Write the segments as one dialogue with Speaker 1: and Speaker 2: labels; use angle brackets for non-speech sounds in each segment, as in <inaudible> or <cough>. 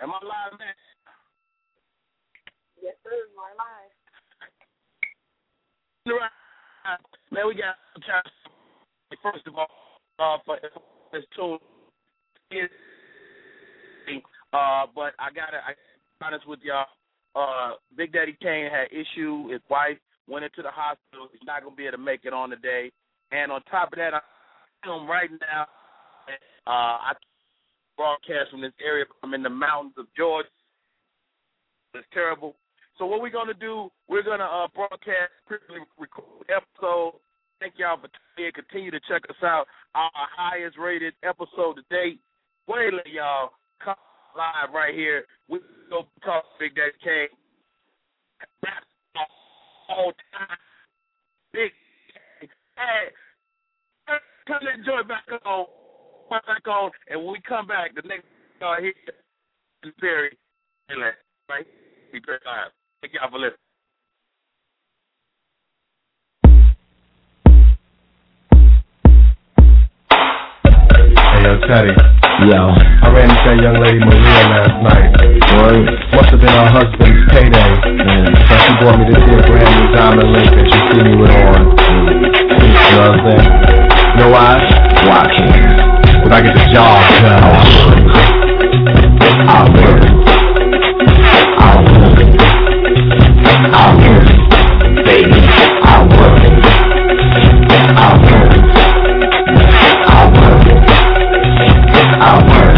Speaker 1: Am I live, man?
Speaker 2: Yes, sir. You are live.
Speaker 1: Right. Man, we got time. First of all, uh, for this tool, uh, but I gotta, I be honest with y'all. Uh, Big Daddy Kane had issue. His wife went into the hospital. He's not gonna be able to make it on today. And on top of that, I film right now. Uh, I broadcast from this area. I'm in the mountains of Georgia. It's terrible. So what we're gonna do? We're gonna uh, broadcast, quickly record episode. Thank y'all for tuning in. Continue to check us out. Our highest rated episode to date. Wait, y'all come live right here. We go talk Big Daddy Kane. All time. Big. K. Hey, turn that joy back on. Back on, and when we come back, the next y'all here is Perry. Right? Be very live. Thank y'all for listening.
Speaker 3: Hey, yo, Teddy. Yo. I ran into that young lady Maria last night. Word. Must have been her husband's payday. Mm. So she brought me to see a brand new diamond link that you see me with on. You know what I'm saying? You know why? Why, Kane? Because I get the job done.
Speaker 4: I'll work. I'll work. I'll work. Baby, I'll work. I'll work. I'll work. I'll work.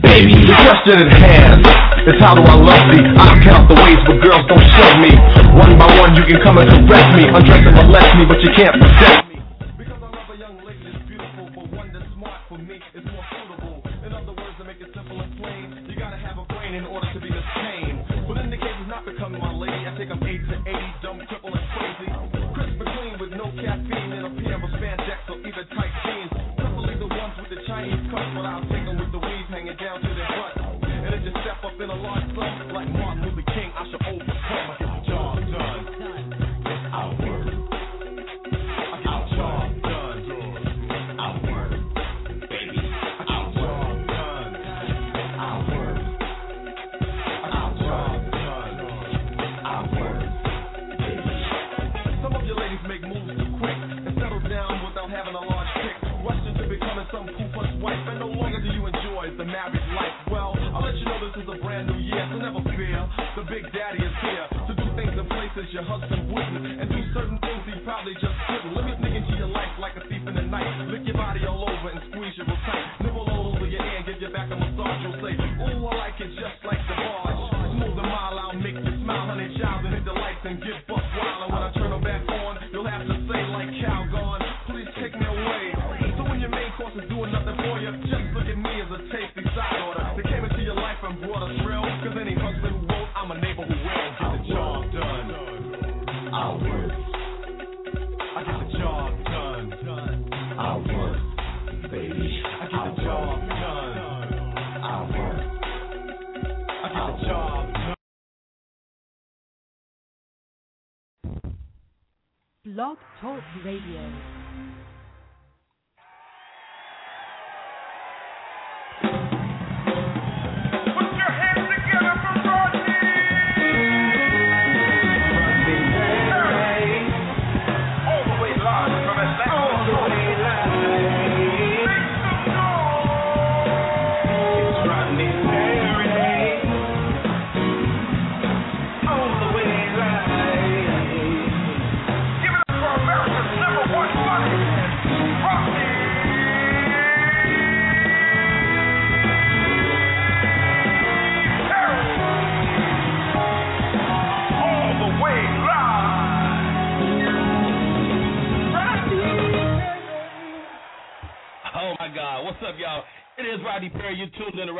Speaker 4: Baby.
Speaker 3: The question at hand is how do I love thee? I count the ways, but girls don't shove me. One by one, you can come and caress me, undress and molest me, but you can't possess me. Your husband wouldn't, and do certain things he probably just couldn't. Let me sneak into your life like a thief in the night. Lick your body all over and squeeze you real tight.
Speaker 5: Blog Talk Radio.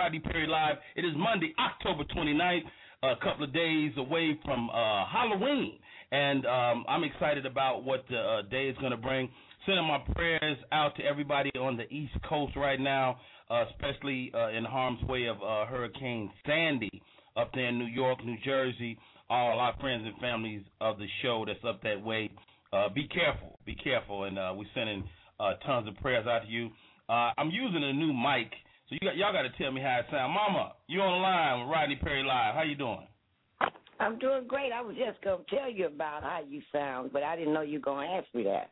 Speaker 2: Rodney Perry Live. It is Monday, October 29th, a couple of days away from uh, Halloween, and um, I'm excited about what the uh, day is going to bring. Sending my prayers out to everybody on the East Coast right now, uh, especially uh, in harm's way of uh, Hurricane Sandy up there in New York, New Jersey. All our friends and families of the show that's up that way. Uh, be careful, be careful, and we're sending tons of prayers out to you. I'm using a new mic, so you got, y'all got to tell me how it sounds. Mama, you on the line with Rodney Perry Live. How you doing?
Speaker 6: I'm doing great. I was just going to tell you about how you sound, but I didn't know you were going to ask me that.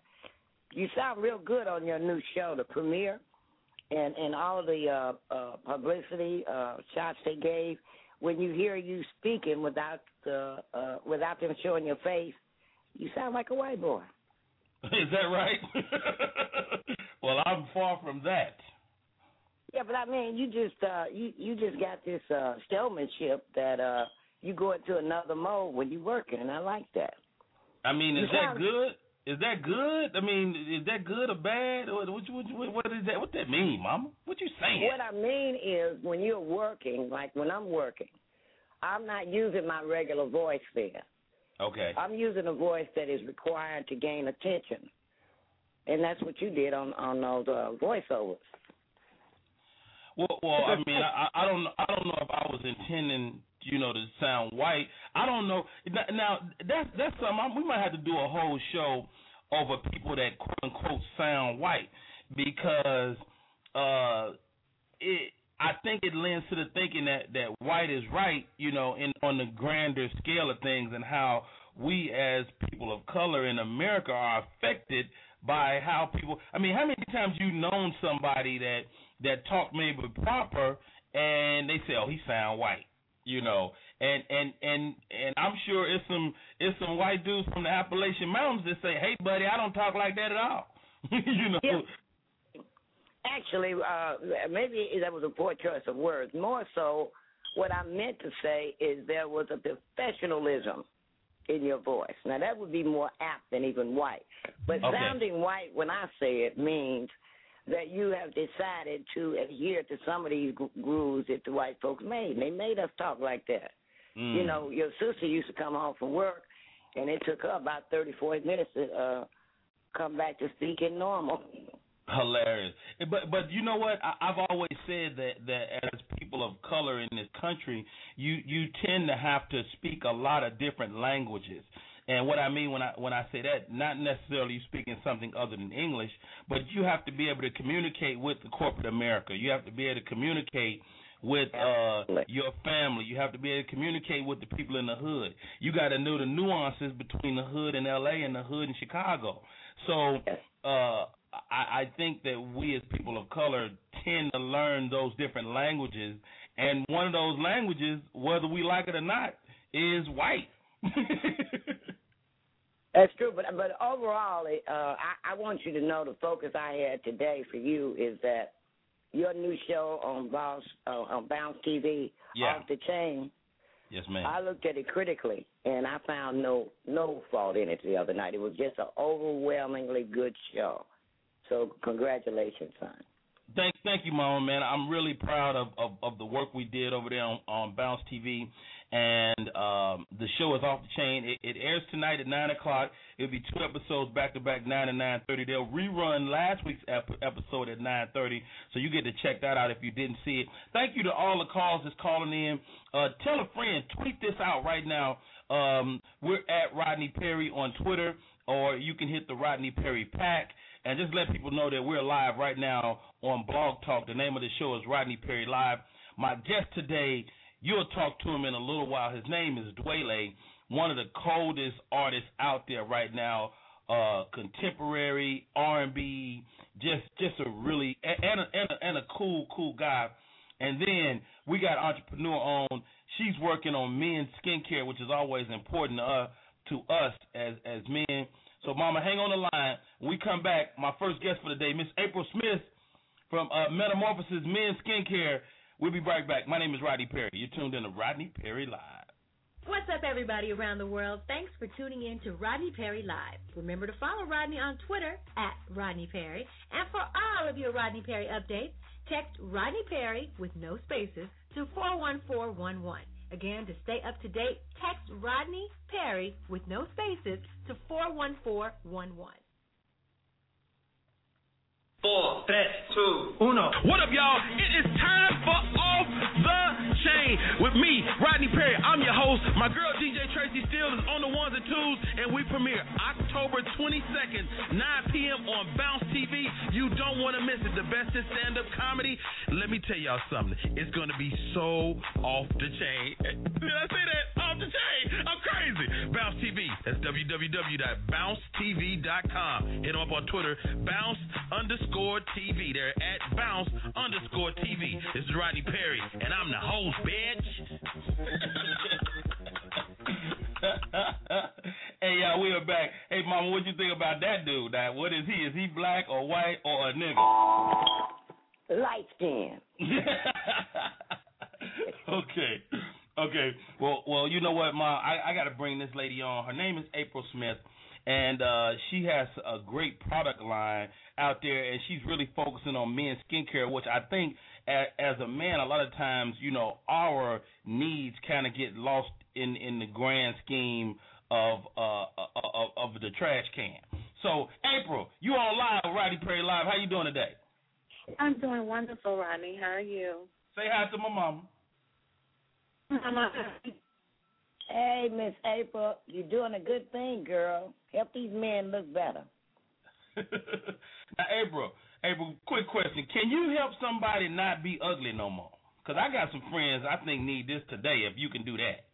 Speaker 6: You sound real good on your new show, the premiere, and and all the uh, uh, publicity uh, shots they gave. When you hear you speaking without the uh, without them showing your face, you sound like a white boy. <laughs>
Speaker 2: Is that right? <laughs> well, I'm far from that.
Speaker 6: Yeah, but I mean, you just uh, you you just got this uh, showmanship that uh, you go into another mode when you're working, and I like that.
Speaker 2: I mean, is that good? Is that good? I mean, is that good or bad? What, what, what, what is that? What that mean, Mama? What you saying?
Speaker 6: What I mean is when you're working, like when I'm working, I'm not using my regular voice there.
Speaker 2: Okay.
Speaker 6: I'm using a voice that is required to gain attention, and that's what you did on on those uh, voiceovers.
Speaker 2: Well, well, I mean, I, I don't, I don't know if I was intending, you know, to sound white. I don't know. Now, that's that's something I, we might have to do a whole show over people that quote unquote sound white because uh, it. I think it lends to the thinking that that white is right, you know, in on the grander scale of things, and how we as people of color in America are affected by how people. I mean, how many times you known somebody that that talk maybe proper, and they say, "Oh, he sound white," you know, and and and and I'm sure it's some it's some white dudes from the Appalachian Mountains that say, "Hey, buddy, I don't talk like that at all," <laughs> you know.
Speaker 6: Yeah. Actually, uh, maybe that was a poor choice of words. More so, what I meant to say is there was a professionalism in your voice. Now, that would be more apt than even white. But
Speaker 2: Okay.
Speaker 6: sounding white, when I say it, means that you have decided to adhere to some of these grooves that the white folks made. They made us talk like that.
Speaker 2: Mm.
Speaker 6: You know, your sister used to come home from work, and it took her about thirty, forty minutes to uh, come back to speaking normal.
Speaker 2: Hilarious, but but you know what? I, I've always said that that as people of color in this country, you you tend to have to speak a lot of different languages. And what I mean when I when I say that, not necessarily speaking something other than English, but you have to be able to communicate with the corporate America. You have to be able to communicate with uh your family. You have to be able to communicate with the people in the hood. You got to know the nuances between the hood in L.A. and the hood in Chicago. So uh, I, I think that we as people of color tend to learn those different languages, and one of those languages, whether we like it or not, is white. <laughs>
Speaker 6: That's true, but but overall, uh, I, I want you to know the focus I had today for you is that your new show on Bounce uh, on Bounce TV,
Speaker 2: Yeah.
Speaker 6: off the chain.
Speaker 2: Yes, ma'am.
Speaker 6: I looked at it critically, and I found no no fault in it the other night. It was just an overwhelmingly good show. So congratulations, son.
Speaker 2: Thank, thank you, Mama. Man, I'm really proud of, of, of the work we did over there on, on Bounce TV, and um, the show is off the chain. It, it airs tonight at nine o'clock. It'll be two episodes back to back, nine and nine thirty. They'll rerun last week's ep- episode at nine thirty, so you get to check that out if you didn't see it. Thank you to all the calls that's calling in. Uh, tell a friend, tweet this out right now. Um, we're at Rodney Perry on Twitter, or you can hit the Rodney Perry Pack and just let people know that we're live right now on Blog Talk. The name of the show is Rodney Perry Live. My guest today, you'll talk to him in a little while. His name is Dwele, one of the coldest artists out there right now. Uh, contemporary R&B, just just a really and a, and a, and a cool cool guy. And then we got entrepreneur on. She's working on men's skincare, which is always important to us, to us as as men. So, Mama, hang on the line. When we come back, my first guest for the day, Miss April Smith from uh, Metamorphosis Men's Skincare. We'll be right back. My name is Rodney Perry. You're tuned in to Rodney Perry Live.
Speaker 7: What's up, everybody around the world? Thanks for tuning in to Rodney Perry Live. Remember to follow Rodney on Twitter at Rodney Perry. And for all of your Rodney Perry updates, text Rodney Perry with no spaces to 41411. Again, to stay up to date, text Rodney Perry with no spaces to 41411.
Speaker 8: Four, tres, two, uno. What up, y'all? It is time for Off the Chain with me, Rodney Perry. I'm your host. My girl DJ Tracy Steele is on the ones and twos, and we premiere October 22nd, 9 p.m. on Bounce TV. You don't want to miss it. The best in stand-up comedy. Let me tell y'all something. It's going to be so off the chain. Eh, did I say that? Off the chain. I'm crazy. Bounce TV. That's www.bouncetv.com. Hit them up on Twitter. Bounce underscore TV. They're at bounce underscore TV. This is Rodney Perry, and I'm the host, bitch. <laughs>
Speaker 2: hey, y'all, we are back. Hey, Mama, what you think about that dude? That what is he? Is he black or white or a nigga?
Speaker 6: Light skin. <laughs>
Speaker 2: okay. Okay. Well, well, you know what, Mom? I, I got to bring this lady on. Her name is April Smith, and uh, she has a great product line out there, and she's really focusing on men's skincare, which I think, as, as a man, a lot of times, you know, our needs kind of get lost in in the grand scheme of uh of, of the trash can. So, April, you on live, Rodney Perry Live. How you doing today?
Speaker 9: I'm doing wonderful, Rodney. How are you?
Speaker 2: Say hi to my mama. <laughs>
Speaker 6: Hey, Miss April, you're doing a good thing, girl. Help these men look better. <laughs>
Speaker 2: now, April, April, quick question: Can you help somebody not be ugly no more? Because I got some friends I think need this today. If you can do that,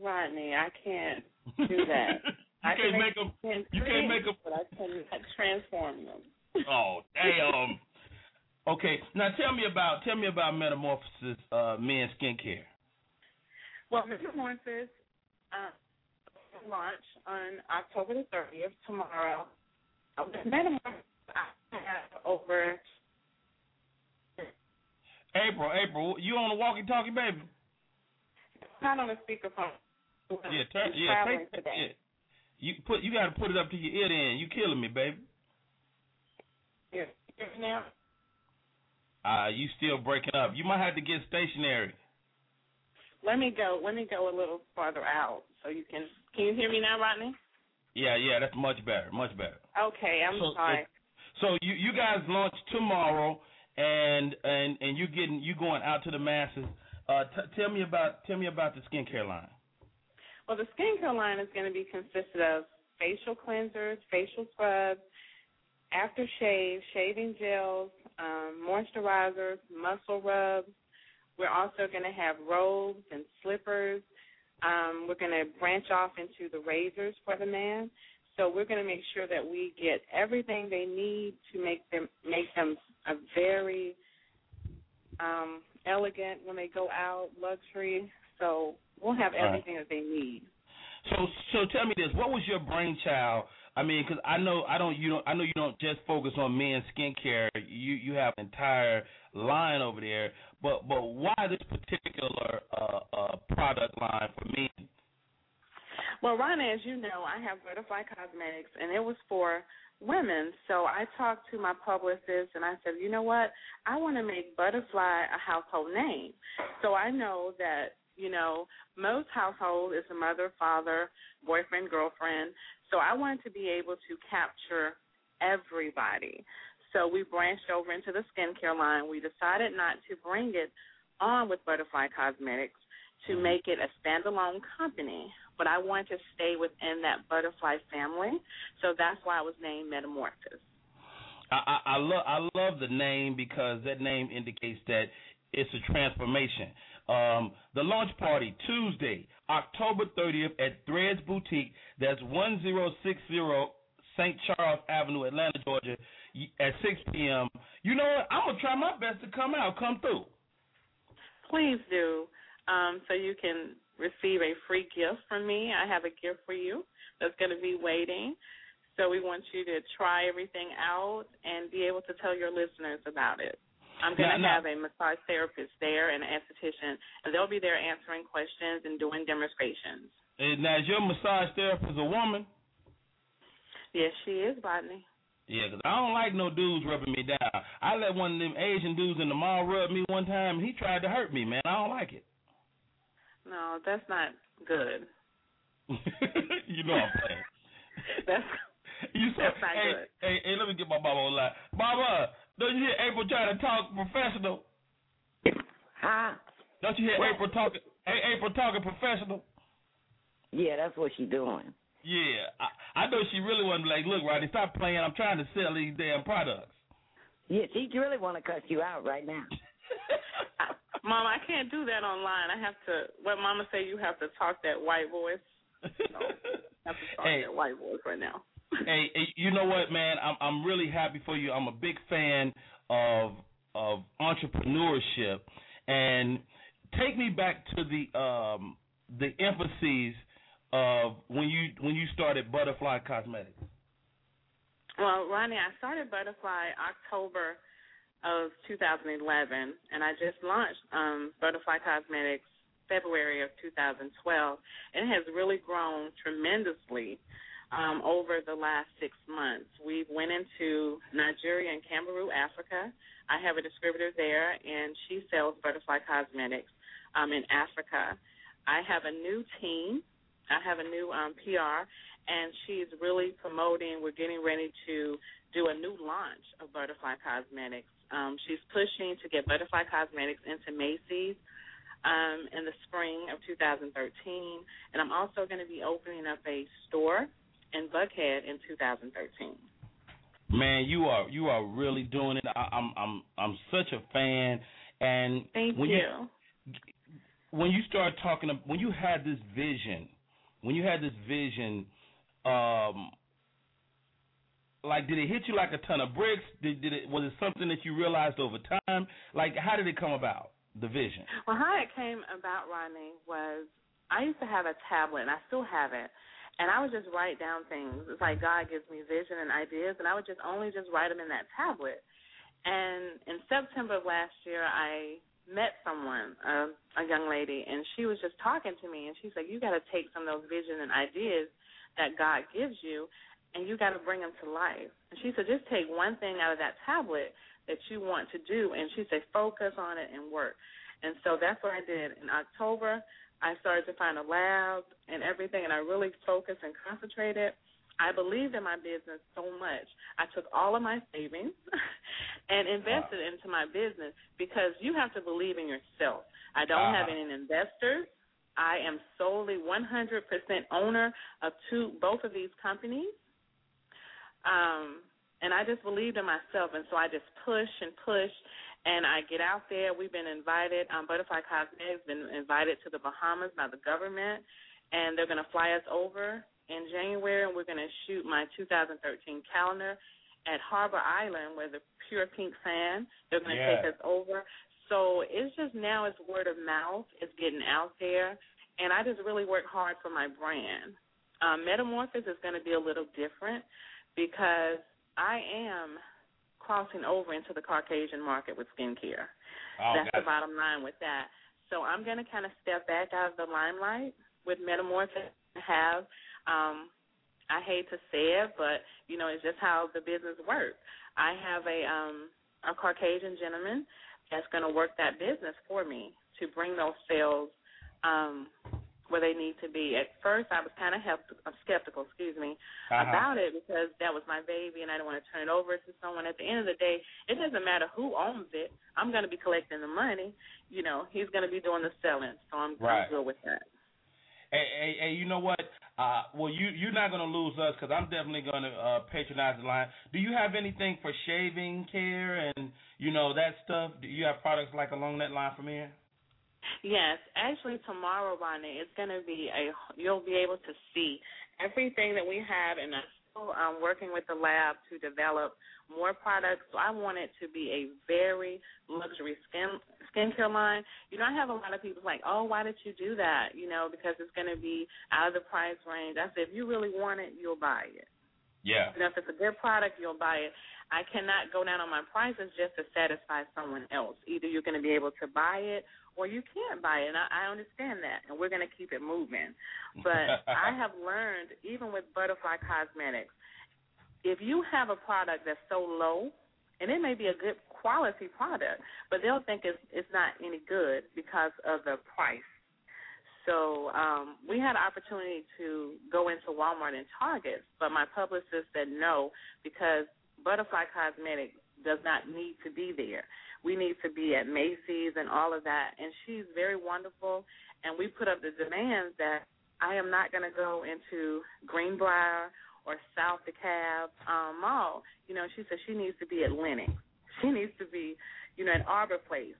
Speaker 9: Rodney, I can't do <laughs> that.
Speaker 2: you
Speaker 9: I
Speaker 2: can't
Speaker 9: can
Speaker 2: make them.
Speaker 9: them.
Speaker 2: You can't make them.
Speaker 9: But I cannot transform them.
Speaker 2: Oh, damn. Okay, now tell me about tell me about Metamorphosis uh, men's skincare.
Speaker 9: Well, Metamorphosis uh, launch on October the 30th, tomorrow. Uh, with Metamorphosis, I have over.
Speaker 2: April, April, you on the walkie-talkie, baby?
Speaker 9: Not on the speakerphone.
Speaker 2: Yeah, turn, yeah, take,
Speaker 9: today.
Speaker 2: yeah. You put you got to put it up to your ear. Then you killing me, baby.
Speaker 9: Yeah. Now,
Speaker 2: Uh, you still breaking up. You might have to get stationary.
Speaker 9: let me go. Let me go a little farther out so you can. Can you hear me now, Rodney?
Speaker 2: Yeah, yeah, that's much better, much better.
Speaker 9: Okay, I'm
Speaker 2: So,
Speaker 9: sorry.
Speaker 2: So you you guys launch tomorrow, and and and you getting you going out to the masses. Uh, t- tell me about tell me about the skincare line.
Speaker 9: Well, the skincare line is going to be consisted of facial cleansers, facial scrubs, aftershave, shaving gels, um, moisturizers, muscle rubs. We're also going to have robes and slippers. Um, we're going to branch off into the razors for the man. So we're going to make sure that we get everything they need to make them make them a very um, elegant when they go out, luxury. So we'll have
Speaker 2: All right.
Speaker 9: everything that they need.
Speaker 2: So so tell me this: what was your brainchild? I mean, because I know I don't you don't I know you don't just focus on men's skincare. You you have an entire line over there. But but why this particular uh, uh, product line for men?
Speaker 9: Well, Rhonda, as you know, I have Butterfly Cosmetics, and it was for women. So I talked to my publicist, and I said, you know what? I want to make Butterfly a household name. So I know that you know most household is a mother, father, boyfriend, girlfriend. So I wanted to be able to capture everybody. So we branched over into the skincare line. We decided not to bring it on with Butterfly Cosmetics to mm-hmm. make it a standalone company, but I wanted to stay within that butterfly family. So that's why I was named Metamorphosis.
Speaker 2: I, I, I love I love the name because that name indicates that it's a transformation. Um, the launch party Tuesday, October 30th at Threads Boutique. That's 1060 St. Charles Avenue, Atlanta, Georgia, at 6 p.m. You know what? I'm gonna try my best to come out, come through.
Speaker 9: Please do, um, so you can receive a free gift from me. I have a gift for you that's going to be waiting. So we want you to try everything out and be able to tell your listeners about it. I'm going to
Speaker 2: Now- now-
Speaker 9: have a massage therapist there and an esthetician, and they'll be there answering questions and doing demonstrations.
Speaker 2: And now, is your massage therapist a woman?
Speaker 9: Yes, she is, Botany.
Speaker 2: Yeah, 'cause I don't like no dudes rubbing me down. I let one of them Asian dudes in the mall rub me one time, and he tried to hurt me, man. I don't like it.
Speaker 9: No, that's not good. <laughs>
Speaker 2: you know I'm playing. <laughs>
Speaker 9: That's
Speaker 2: You said,
Speaker 9: That's not
Speaker 2: hey,
Speaker 9: good.
Speaker 2: hey, hey, let me get my mama on line. Mama, don't you hear April trying to talk professional?
Speaker 6: Huh?
Speaker 2: Don't you hear
Speaker 6: What?
Speaker 2: April talking? Hey, April talking professional?
Speaker 6: Yeah, that's what she's doing.
Speaker 2: Yeah, I, I know she really wasn't like, look, Rodney, stop playing. I'm trying to sell these damn products.
Speaker 6: Yeah, she really want to cuss you out right now. <laughs>
Speaker 9: Mom, I can't do that online. I have to. What Mama say? You have to talk that white voice. <laughs> No, I have to talk
Speaker 2: Hey.
Speaker 9: that white voice right now.
Speaker 2: Hey, hey, you know what, man? I'm I'm really happy for you. I'm a big fan of of entrepreneurship, and take me back to the um the emphases of when you when you started Butterfly Cosmetics.
Speaker 9: Well, Ronnie, I started Butterfly October of 2011, and I just launched um, Butterfly Cosmetics February of 2012, and it has really grown tremendously um, over the last six months. We went into Nigeria and Cameroon, Africa. I have a distributor there, and she sells Butterfly Cosmetics um, in Africa. I have a new team. I have a new um, PR, and she's really promoting. We're getting ready to do a new launch of Butterfly Cosmetics. Um, she's pushing to get Butterfly Cosmetics into Macy's um, in the spring of 2013, and I'm also going to be opening up a store in Buckhead in 2013.
Speaker 2: Man, you are you are really doing it. I, I'm I'm I'm such a fan, and
Speaker 9: Thank
Speaker 2: when
Speaker 9: you.
Speaker 2: when you start talking, when you had this vision, when you had this vision, um, like did it hit you like a ton of bricks? Did did it was it something that you realized over time? Like how did it come about? The vision.
Speaker 9: Well, how it came about, Rodney, was I used to have a tablet, and I still have it, and I would just write down things. It's like God gives me vision and ideas, and I would just only just write them in that tablet. And in September of last year, I met someone, a, a young lady, and she was just talking to me, and she's like, "You got to take some of those vision and ideas that God gives you, and you got to bring them to life." And she said, "Just take one thing out of that tablet that you want to do," and she said, "Focus on it and work." And so that's what I did. In October, I started to find a lab and everything, and I really focused and concentrated. I believed in my business so much. I took all of my savings <laughs> and invested into my business because you have to believe in yourself. I don't have
Speaker 2: Uh-huh.
Speaker 9: any investors. I am solely 100% owner of two both of these companies. Um, and I just believed in myself, and so I just pushed and push, and I get out there. We've been invited. Um, Butterfly Cosmetics has been invited to the Bahamas by the government, and they're going to fly us over in January, and we're going to shoot my 2013 calendar at Harbor Island, where the Pure Pink Sand. They're going to
Speaker 2: Yeah.
Speaker 9: take us over. So it's just now it's word of mouth. It's getting out there, and I just really work hard for my brand. Um, Metamorphosis is going to be a little different because I am crossing over into the Caucasian market with skincare.
Speaker 2: Oh,
Speaker 9: That's the bottom line with that. So I'm going to kind of step back out of the limelight with Metamorphosis. Have um, I hate to say it, but you know it's just how the business works. I have a um, a Caucasian gentleman that's going to work that business for me to bring those sales um, where they need to be. At first, I was kind of uh, skeptical, excuse me,
Speaker 2: Uh-huh.
Speaker 9: about it because that was my baby and I didn't want to turn it over to someone. At the end of the day, it doesn't matter who owns it. I'm going to be collecting the money. You know, he's going to be doing the selling, so I'm,
Speaker 2: Right.
Speaker 9: I'm good with that.
Speaker 2: Hey, hey, hey, you know what? Uh, well, you you're not gonna lose us because I'm definitely gonna uh, patronize the line. Do you have anything for shaving care and you know that stuff? Do you have products like along that line from here?
Speaker 9: Yes, actually tomorrow, Ronnie, it's going to be a. You'll be able to see everything that we have, and I'm still um, working with the lab to develop more products. So I want it to be a very luxury skin skincare line. You know, I have a lot of people like, oh, why did you do that? You know, because it's going to be out of the price range. I said, if you really want it, you'll buy it.
Speaker 2: Yeah.
Speaker 9: You know, if it's a good product, you'll buy it. I cannot go down on my prices just to satisfy someone else. Either you're going to be able to buy it or you can't buy it. And I, I understand that, and we're going to keep it moving. But <laughs> I have learned, even with Butterfly Cosmetics, if you have a product that's so low, and it may be a good quality product, but they'll think it's it's not any good because of the price. So um, we had an opportunity to go into Walmart and Target, but my publicist said no because Butterfly Cosmetics does not need to be there. We need to be at Macy's and all of that. And she's very wonderful, and we put up the demands that I am not going to go into Greenbrier or South DeKalb um, Mall. You know, she said she needs to be at Lenox. She needs to be, you know, at Arbor Place.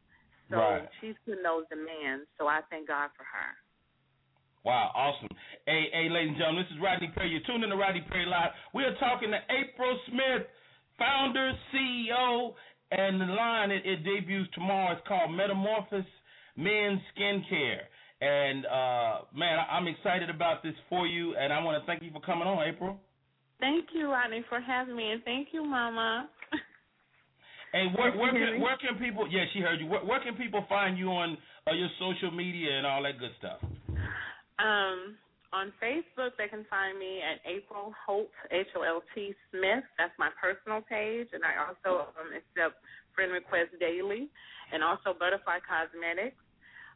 Speaker 9: So
Speaker 2: Right.
Speaker 9: she's putting those demands. So I thank God for her.
Speaker 2: Wow, awesome. Hey, hey, ladies and gentlemen, this is Rodney Perry. You're tuned in to Rodney Perry Live. We are talking to April Smith, founder, CEO, and the line it, it debuts tomorrow. It's called Metamorphosis Men's Skincare. And uh man, I, I'm excited about this for you, and I want to thank you for coming on, April.
Speaker 9: Thank you, Rodney, for having me, and thank you, Mama. <laughs>
Speaker 2: Hey, where, where can where can people? Yeah, she heard you. Where, where can people find you on uh, your social media and all that good stuff?
Speaker 9: Um, on Facebook, they can find me at April Holt H O L T Smith. That's my personal page, and I also um, accept friend requests daily, and also Butterfly Cosmetics.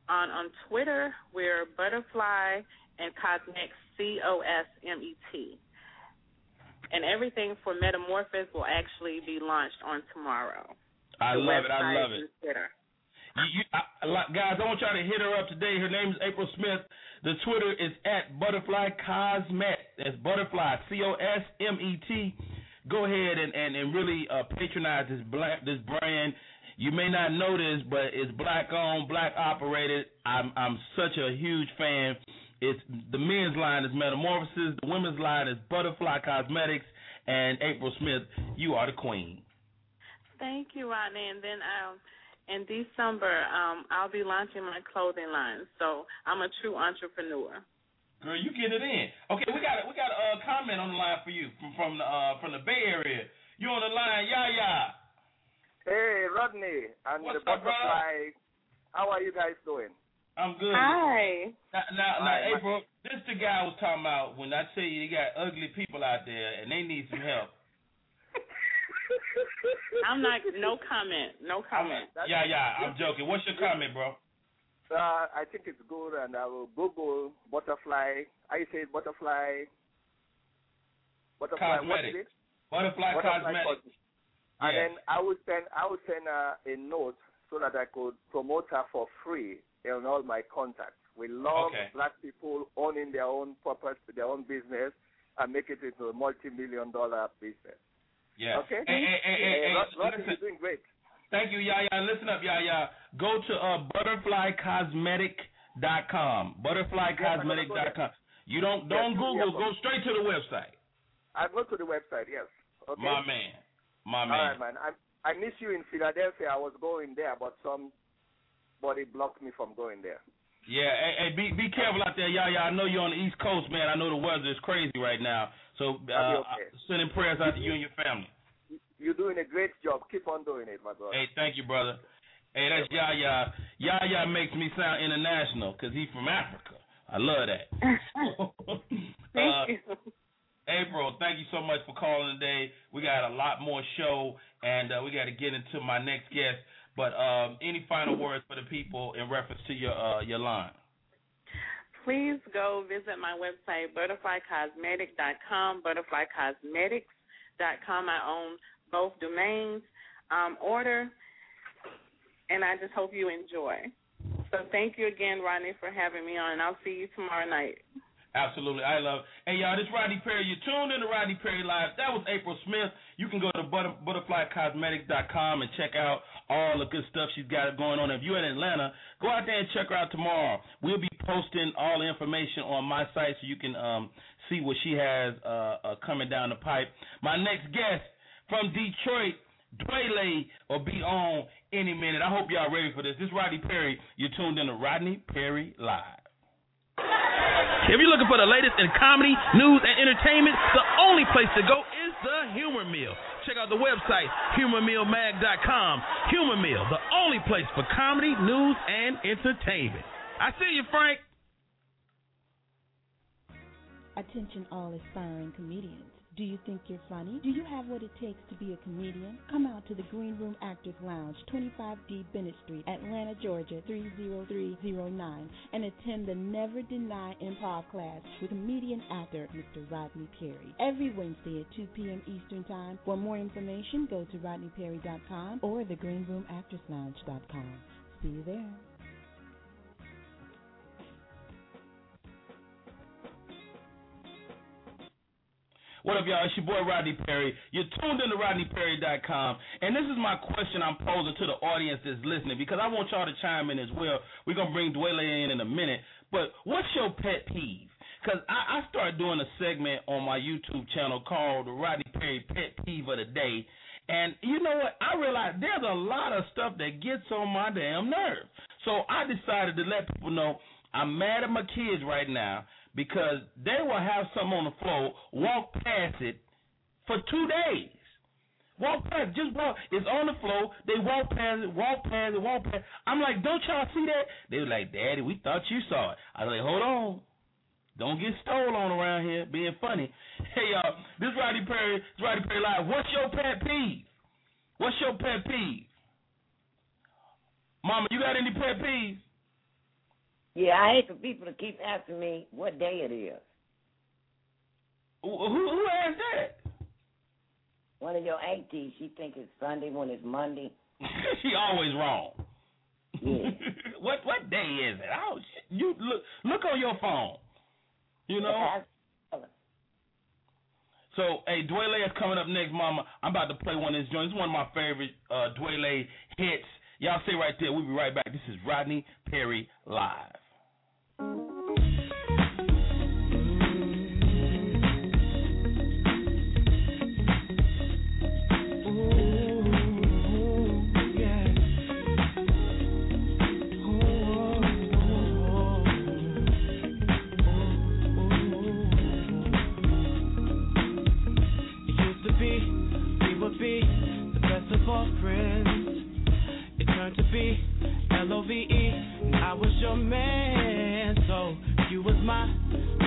Speaker 9: On on Twitter, we're Butterfly and Cosmetics C O S M E T. And everything for Metamorphosis will actually be launched on tomorrow.
Speaker 2: I
Speaker 9: The
Speaker 2: love it. I love it.
Speaker 9: Twitter.
Speaker 2: You, you, I, guys, I want y'all to hit her up today. Her name is April Smith. The Twitter is at Butterfly Cosmet. That's Butterfly C O S M E T. Go ahead and, and, and really uh, patronize this black this brand. You may not know this, but it's black owned, black operated. I'm I'm such a huge fan. It's the men's line is Metamorphosis. The women's line is Butterfly Cosmetics. And April Smith, you are the queen.
Speaker 9: Thank you, Rodney. And then um, in December, um, I'll be launching my clothing line. So I'm a true entrepreneur.
Speaker 2: Girl, you get it in. Okay, we got we got a uh, comment on the line for you from from the uh, from the Bay Area. You on the line, yeah, yeah.
Speaker 10: Hey, Rodney and
Speaker 2: What's
Speaker 10: the
Speaker 2: up, bro?
Speaker 10: butterfly. How are you guys doing?
Speaker 2: I'm good.
Speaker 9: Hi.
Speaker 2: Now, now, now
Speaker 10: Hi, my-
Speaker 2: April, this the guy I was talking about when I tell you you got ugly people out there and they need some help.
Speaker 9: I'm not. No comment. No comment.
Speaker 2: yeah, yeah, I'm joking. What's your comment, bro?
Speaker 10: Uh, I think it's good, and I will Google butterfly. I say butterfly. Butterfly. What is
Speaker 2: Cosmetics.
Speaker 10: it?
Speaker 2: Butterfly, Cosmetics.
Speaker 10: Cosmetics. And
Speaker 2: Yeah.
Speaker 10: then I would send I would send uh, a note so that I could promote her for free in all my contacts. We love
Speaker 2: Okay.
Speaker 10: black people owning their own property, their own business, and make it into a multi-million dollar business.
Speaker 2: Yeah.
Speaker 10: Okay.
Speaker 2: Hey, hey, hey, hey, hey,
Speaker 10: Rod- you're doing great.
Speaker 2: Thank you, Yaya. Listen up, Yaya. Go to uh, butterflycosmetic.com. Butterflycosmetic.com. You don't don't
Speaker 10: Yes,
Speaker 2: Google. Go straight to the website.
Speaker 10: I go to the website. Yes. Okay.
Speaker 2: My man. My man.
Speaker 10: right, man. I I miss you in Philadelphia. I was going there, but somebody blocked me from going there.
Speaker 2: Yeah, hey, hey, be be careful out there, Yaya. I know you're on the East Coast, man. I know the weather is crazy right now. So uh,
Speaker 10: okay.
Speaker 2: sending prayers out to you and your family.
Speaker 10: You're doing a great job. Keep on doing it, my brother.
Speaker 2: Hey, thank you, brother. Hey, that's Yaya. Yaya makes me sound international because he's from Africa. I love that. <laughs> <laughs>
Speaker 9: Thank
Speaker 2: Uh,
Speaker 9: you.
Speaker 2: April, thank you so much for calling today. We got a lot more show, and uh, we got to get into my next guest. But um, any final words for the people in reference to your uh, your line?
Speaker 9: Please go visit my website, butterflycosmetic.com, butterflycosmetics.com. I own both domains. Um, order, and I just hope you enjoy. So thank you again, Rodney, for having me on, and I'll see you tomorrow night.
Speaker 2: Absolutely, I love. Hey y'all, this is Rodney Perry. You tuned in to Rodney Perry Live. That was April Smith. You can go to butter, butterflycosmetics.com and check out all the good stuff she's got going on. If you're in Atlanta, go out there and check her out tomorrow. We'll be posting all the information on my site so you can um, see what she has uh, uh, coming down the pipe. My next guest from Detroit, Dwele, will be on any minute. I hope y'all ready for this. This is Rodney Perry. You're tuned in to Rodney Perry Live.
Speaker 8: If you're looking for the latest in comedy, news, and entertainment, the only place to go is the Humor Mill. Check out the website, humormillmag.com. Humor Mill, the only place for comedy, news, and entertainment. I see you, Frank.
Speaker 11: Attention all aspiring comedians. Do you think you're funny? Do you have what it takes to be a comedian? Come out to the Green Room Actors Lounge, 25D Bennett Street, Atlanta, Georgia, 30309, and attend the Never Deny Improv class with comedian actor Mr. Rodney Perry. Every Wednesday at 2 p.m. Eastern Time. For more information, go to rodneyperry.com or thegreenroomactorslounge.com. See you there.
Speaker 2: What up, y'all? It's your boy Rodney Perry. You're tuned in to RodneyPerry.com, and this is my question I'm posing to the audience that's listening because I want y'all to chime in as well. We're gonna bring Dwele in in a minute, but what's your pet peeve? Because I, I started doing a segment on my YouTube channel called Rodney Perry Pet Peeve of the Day, and you know what? I realized there's a lot of stuff that gets on my damn nerves. So I decided to let people know I'm mad at my kids right now because they will have something on the floor, walk past it for two days. Walk past, just walk. It's on the floor. They walk past it, walk past it, walk past. It. I'm like, don't y'all see that? They were like, Daddy, we thought you saw it. I was like, hold on. Don't get stolen around here being funny. <laughs> Hey y'all, this is Rodney Perry, this is Rodney Perry Live. What's your pet peeve? What's your pet peeve? Mama, you got any pet peeves?
Speaker 6: Yeah, I hate for people to keep asking me what day it is.
Speaker 2: Who, who, asked that?
Speaker 6: One of your aunties, she think it's Sunday when it's Monday. <laughs>
Speaker 2: she always wrong.
Speaker 6: Yeah. <laughs>
Speaker 2: what what day is it? Oh, you look look on your phone. You know. So, hey, Dwele is coming up next, Mama. I'm about to play one of his joints. It's one of my favorite uh, Dwele hits. Y'all stay right there. We'll be right back. This is Rodney Perry live.
Speaker 12: Turned to be L-O-V-E, and I was your man. So you was my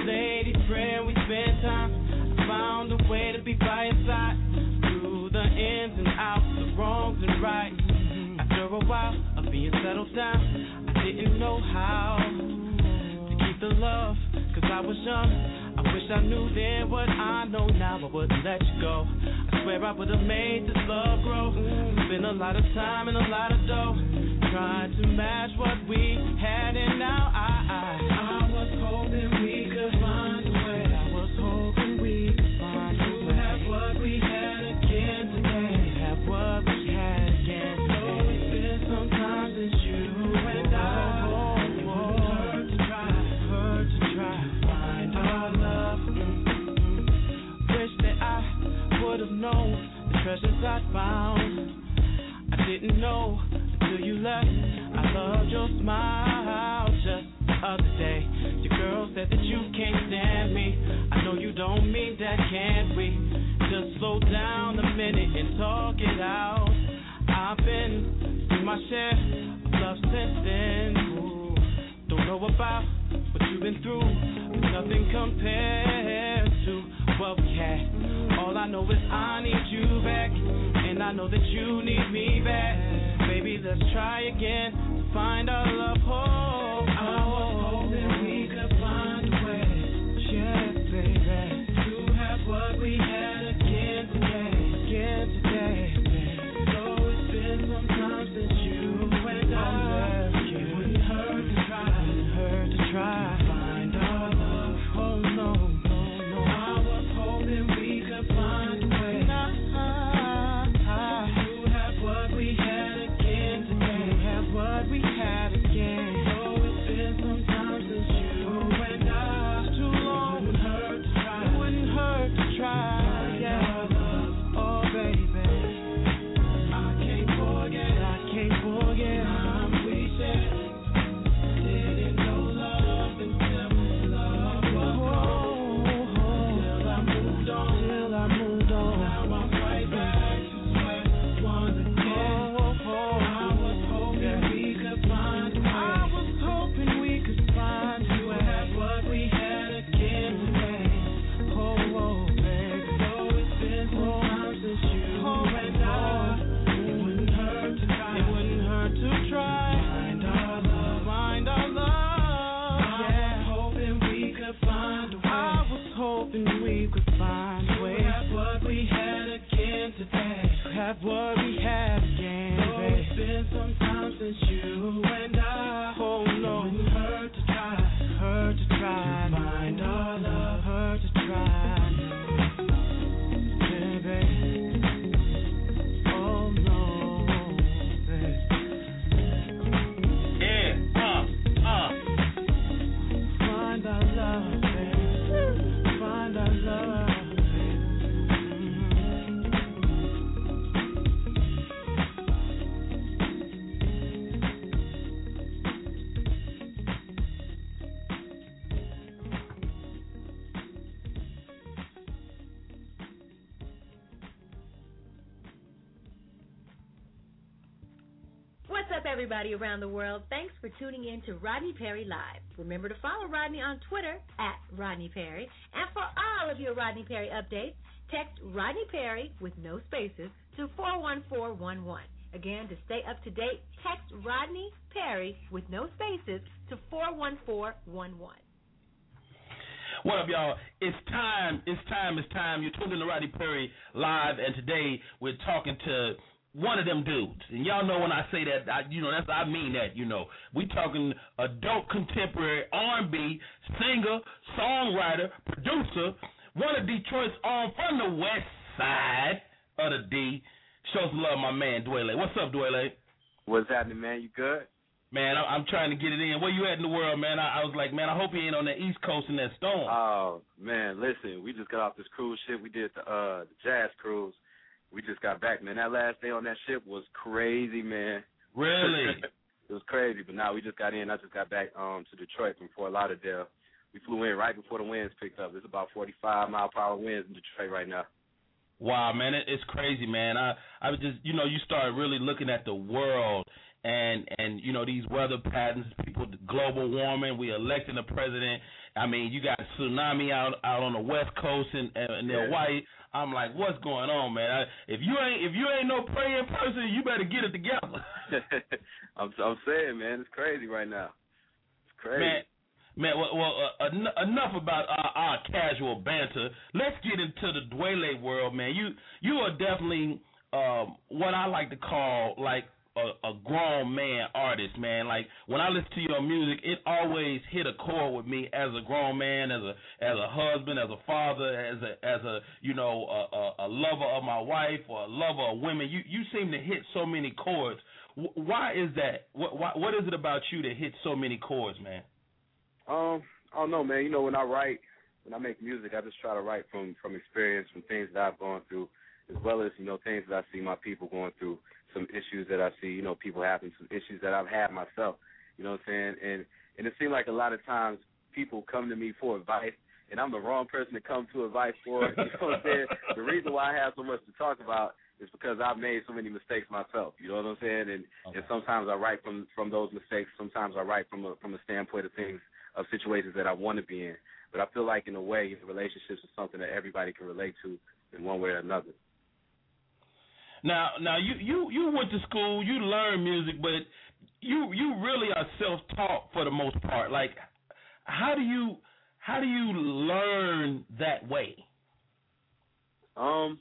Speaker 12: lady friend. We spent time. I found a way to be by your side through the ins and outs, the wrongs and rights. After a while of being settled down, I didn't know how to keep the love, cause I was young. I wish I knew then what I know now. I wouldn't let you go. Swear I would have made this love grow. Spent a lot of time and a lot of dough trying to match what we had, and now I I, I treasures I found. I didn't know until you left. I loved your smile just the other day. Your girl said that you can't stand me. I know you don't mean that, can't we? Just slow down a minute and talk it out. I've been through my share of love since then. Ooh, don't know about what you've been through. but Nothing compares to what we had. All I know is I need you back, and I know that you need me back. Baby, let's try again to find our love. Oh,
Speaker 7: everybody around the world? Thanks for tuning in to Rodney Perry Live. Remember to follow Rodney on Twitter at Rodney Perry. And for all of your Rodney Perry updates, text Rodney Perry with no spaces to 41411. Again, to stay up to date, text Rodney Perry with no spaces to 41411.
Speaker 2: What up, y'all? It's time. It's time. It's time. You're tuning to Rodney Perry live, and today we're talking to one of them dudes. And y'all know when I say that, I, you know, that's I mean that. You know, we talking adult contemporary R&B singer, songwriter, producer, one of Detroit's own from the West Side of the D. Show some love, my man Dwele. What's up, Dwele?
Speaker 13: What's happening, man? You good?
Speaker 2: Man, I, I'm trying to get it in. Where you at in the world, man? I, I was like, man, I hope you ain't on the East Coast in that storm.
Speaker 13: Oh man, listen, we just got off this cruise ship. We did the uh the jazz cruise. We just got back, man. That last day on that ship was crazy, man.
Speaker 2: Really? <laughs>
Speaker 13: it was crazy, but now we just got in. I just got back um to Detroit from Fort Lauderdale. We flew in right before the winds picked up. It's about 45 mile per hour winds in Detroit right now.
Speaker 2: Wow, man, it, it's crazy, man. I I was just, you know, you start really looking at the world and and you know these weather patterns, people, global warming. We electing a president. I mean, you got tsunami out out on the west coast and and they're
Speaker 13: Yeah.
Speaker 2: white. I'm like, what's going on, man? I, if you ain't if you ain't no praying person, you better get it together. <laughs>
Speaker 13: I'm I'm saying, man, it's crazy right now. It's crazy.
Speaker 2: Man, man. Well, well uh, en- enough about our, our casual banter. Let's get into the Dwele world, man. You you are definitely um, what I like to call like a, a grown man artist, man. Like when I listen to your music, it always hit a chord with me as a grown man, as a as a husband, as a father, as a as a you know a, a, a lover of my wife or a lover of women. You you seem to hit so many chords. Wh- Why is that? What what is it about you that hits so many chords, man?
Speaker 13: Um, I don't know, man. You know, when I write, when I make music, I just try to write from from experience, from things that I've gone through, as well as you know things that I see my people going through, some issues that I see you know people having, some issues that I've had myself. You know what I'm saying? And and it seems like a lot of times people come to me for advice, and I'm the wrong person to come to advice for. <laughs> You know what I'm saying? the reason why I have so much to talk about is because I've made so many mistakes myself. You know what I'm saying? And okay. and sometimes I write from from those mistakes. Sometimes I write from a from a standpoint of things of situations that I want to be in. But I feel like in a way, relationships is something that everybody can relate to in one way or another.
Speaker 2: Now, now you you you went to school, you learned music, but you you really are self-taught for the most part. Like, how do you how do you learn that way?
Speaker 13: Um,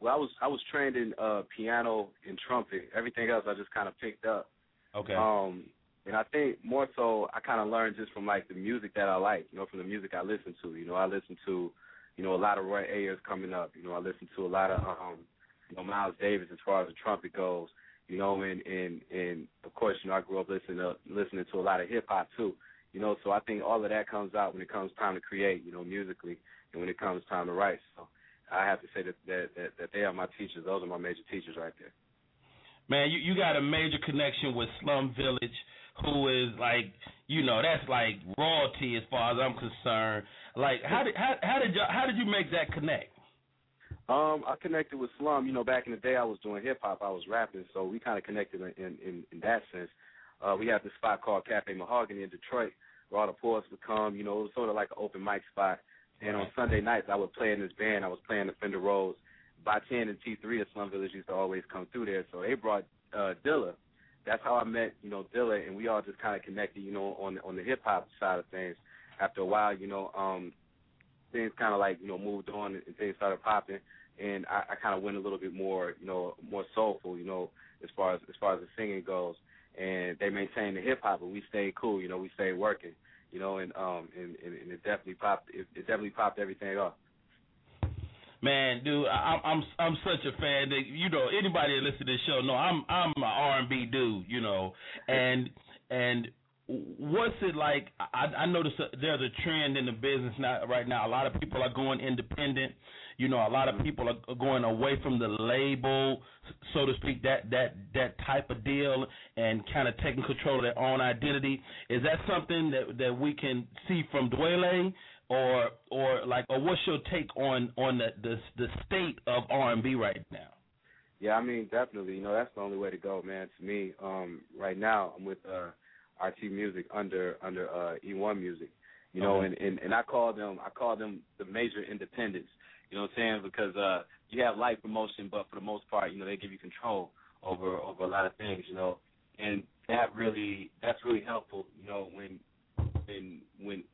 Speaker 13: well, I was I was trained in uh piano and trumpet. Everything else I just kind of picked up.
Speaker 2: Okay.
Speaker 13: Um, and I think more so I kind of learned just from like the music that I like. You know, from the music I listen to. You know, I listen to, you know, a lot of Roy Ayers coming up. You know, I listen to a lot of um, you know, Miles Davis as far as the trumpet goes. You know, and and and of course, you know, I grew up listening to listening to a lot of hip hop too. You know, so I think all of that comes out when it comes time to create. You know, musically, and when it comes time to write. So I have to say that that that, that they are my teachers. Those are my major teachers right there.
Speaker 2: Man, you you got a major connection with Slum Village, who is like, you know, that's like royalty as far as I'm concerned. Like, how did how how did you how did you make that connect?
Speaker 13: Um, I connected with Slum. You know, back in the day, I was doing hip hop. I was rapping, so we kind of connected in, in in that sense. Uh, we had this spot called Cafe Mahogany in Detroit, where all the poets would come. You know, it was sort of like an open mic spot. And on Sunday nights, I would play in this band. I was playing the Fender Rhodes. Baatin and T3 at Slum Village used to always come through there. So they brought uh, Dilla. That's how I met, you know, Dilla, and we all just kind of connected, you know, on on the hip hop side of things. After a while, you know, um, things kind of like you know moved on and things started popping, and I, I kind of went a little bit more, you know, more soulful, you know, as far as as far as the singing goes. And they maintained the hip hop, but we stayed cool, you know, we stayed working you know, and um and, and, and it definitely popped it, it definitely popped everything off.
Speaker 2: Man, dude, I'm I'm I'm such a fan. That, you know, anybody that listens to this show know I'm I'm an R&B dude. You know, <laughs> and and what's it like? I, I notice there's a trend in the business now. Right now, a lot of people are going independent. You know, a lot of people are going away from the label, so to speak, that that that type of deal, and kind of taking control of their own identity. Is that something that that we can see from Dwele, or or like, or what's your take on on the the, the state of R and B right now?
Speaker 13: Yeah, I mean, definitely. You know, that's the only way to go, man. To me, um, right now, I'm with uh, RT Music under under uh, E1 Music. You know, and, and and I call them I call them the major independents. You know what I'm saying? Because uh, you have life promotion, but for the most part, you know, they give you control over over a lot of things. You know, and that really that's really helpful. You know, when when when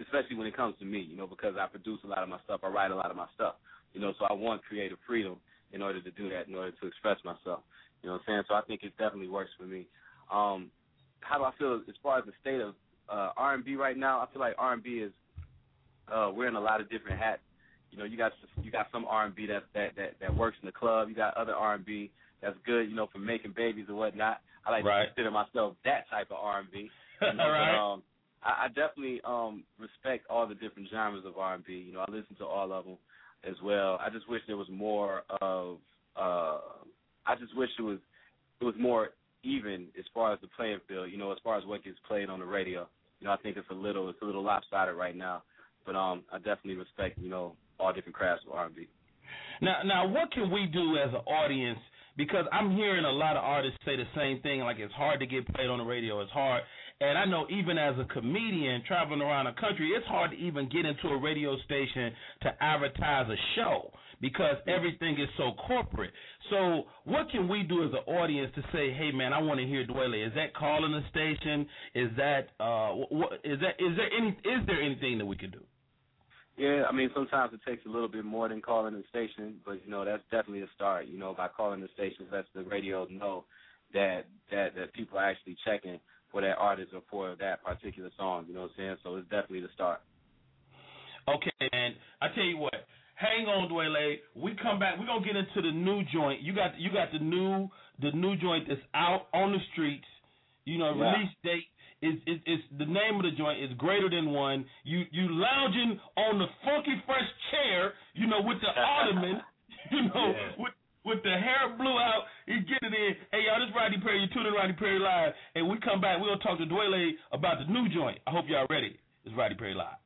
Speaker 13: especially when it comes to me. You know, because I produce a lot of my stuff, I write a lot of my stuff. You know, so I want creative freedom in order to do that, in order to express myself. You know what I'm saying? So I think it definitely works for me. Um, how do I feel as far as the state of uh, R&B right now? I feel like R&B is uh, wearing a lot of different hats you know, you got you got some R and B that that that that works in the club. You got other R and B that's good, you know, for making babies and whatnot. I like
Speaker 2: right.
Speaker 13: to consider myself that type of R and B. <laughs> You know,
Speaker 2: right.
Speaker 13: But, um, I, I definitely um respect all the different genres of R and B. You know, I listen to all of them as well. I just wish there was more of. uh I just wish it was it was more even as far as the playing field. You know, as far as what gets played on the radio. You know, I think it's a little it's a little lopsided right now. But um, I definitely respect you know all different crafts of R&B.
Speaker 2: Now, now, what can we do as an audience? Because I'm hearing a lot of artists say the same thing, like it's hard to get played on the radio. It's hard, and I know even as a comedian traveling around the country, it's hard to even get into a radio station to advertise a show because everything is so corporate. So, what can we do as an audience to say, "Hey, man, I want to hear Dwele"? Is that calling the station? Is that uh, what, is that is there any is there anything that we can do?
Speaker 13: Yeah, I mean sometimes it takes a little bit more than calling the station, but you know that's definitely a start. You know, by calling the station, lets the radio know that that that people are actually checking for that artist or for that particular song. You know what I'm saying? So it's definitely the start.
Speaker 2: Okay, and I tell you what, hang on, Dwele. We come back. We're gonna get into the new joint. You got you got the new the new joint that's out on the streets. You know,
Speaker 13: yeah.
Speaker 2: release date is is is the name of the joint is greater than one. You you lounging on the funky fresh chair, you know, with the <laughs> ottoman. You know, with with the hair blew out, he's getting in. Hey y'all, this is Rodney Perry. You tune in Rodney Perry Live, and we come back. We'll talk to Dwele about the new joint. I hope y'all ready. It's Rodney Perry Live.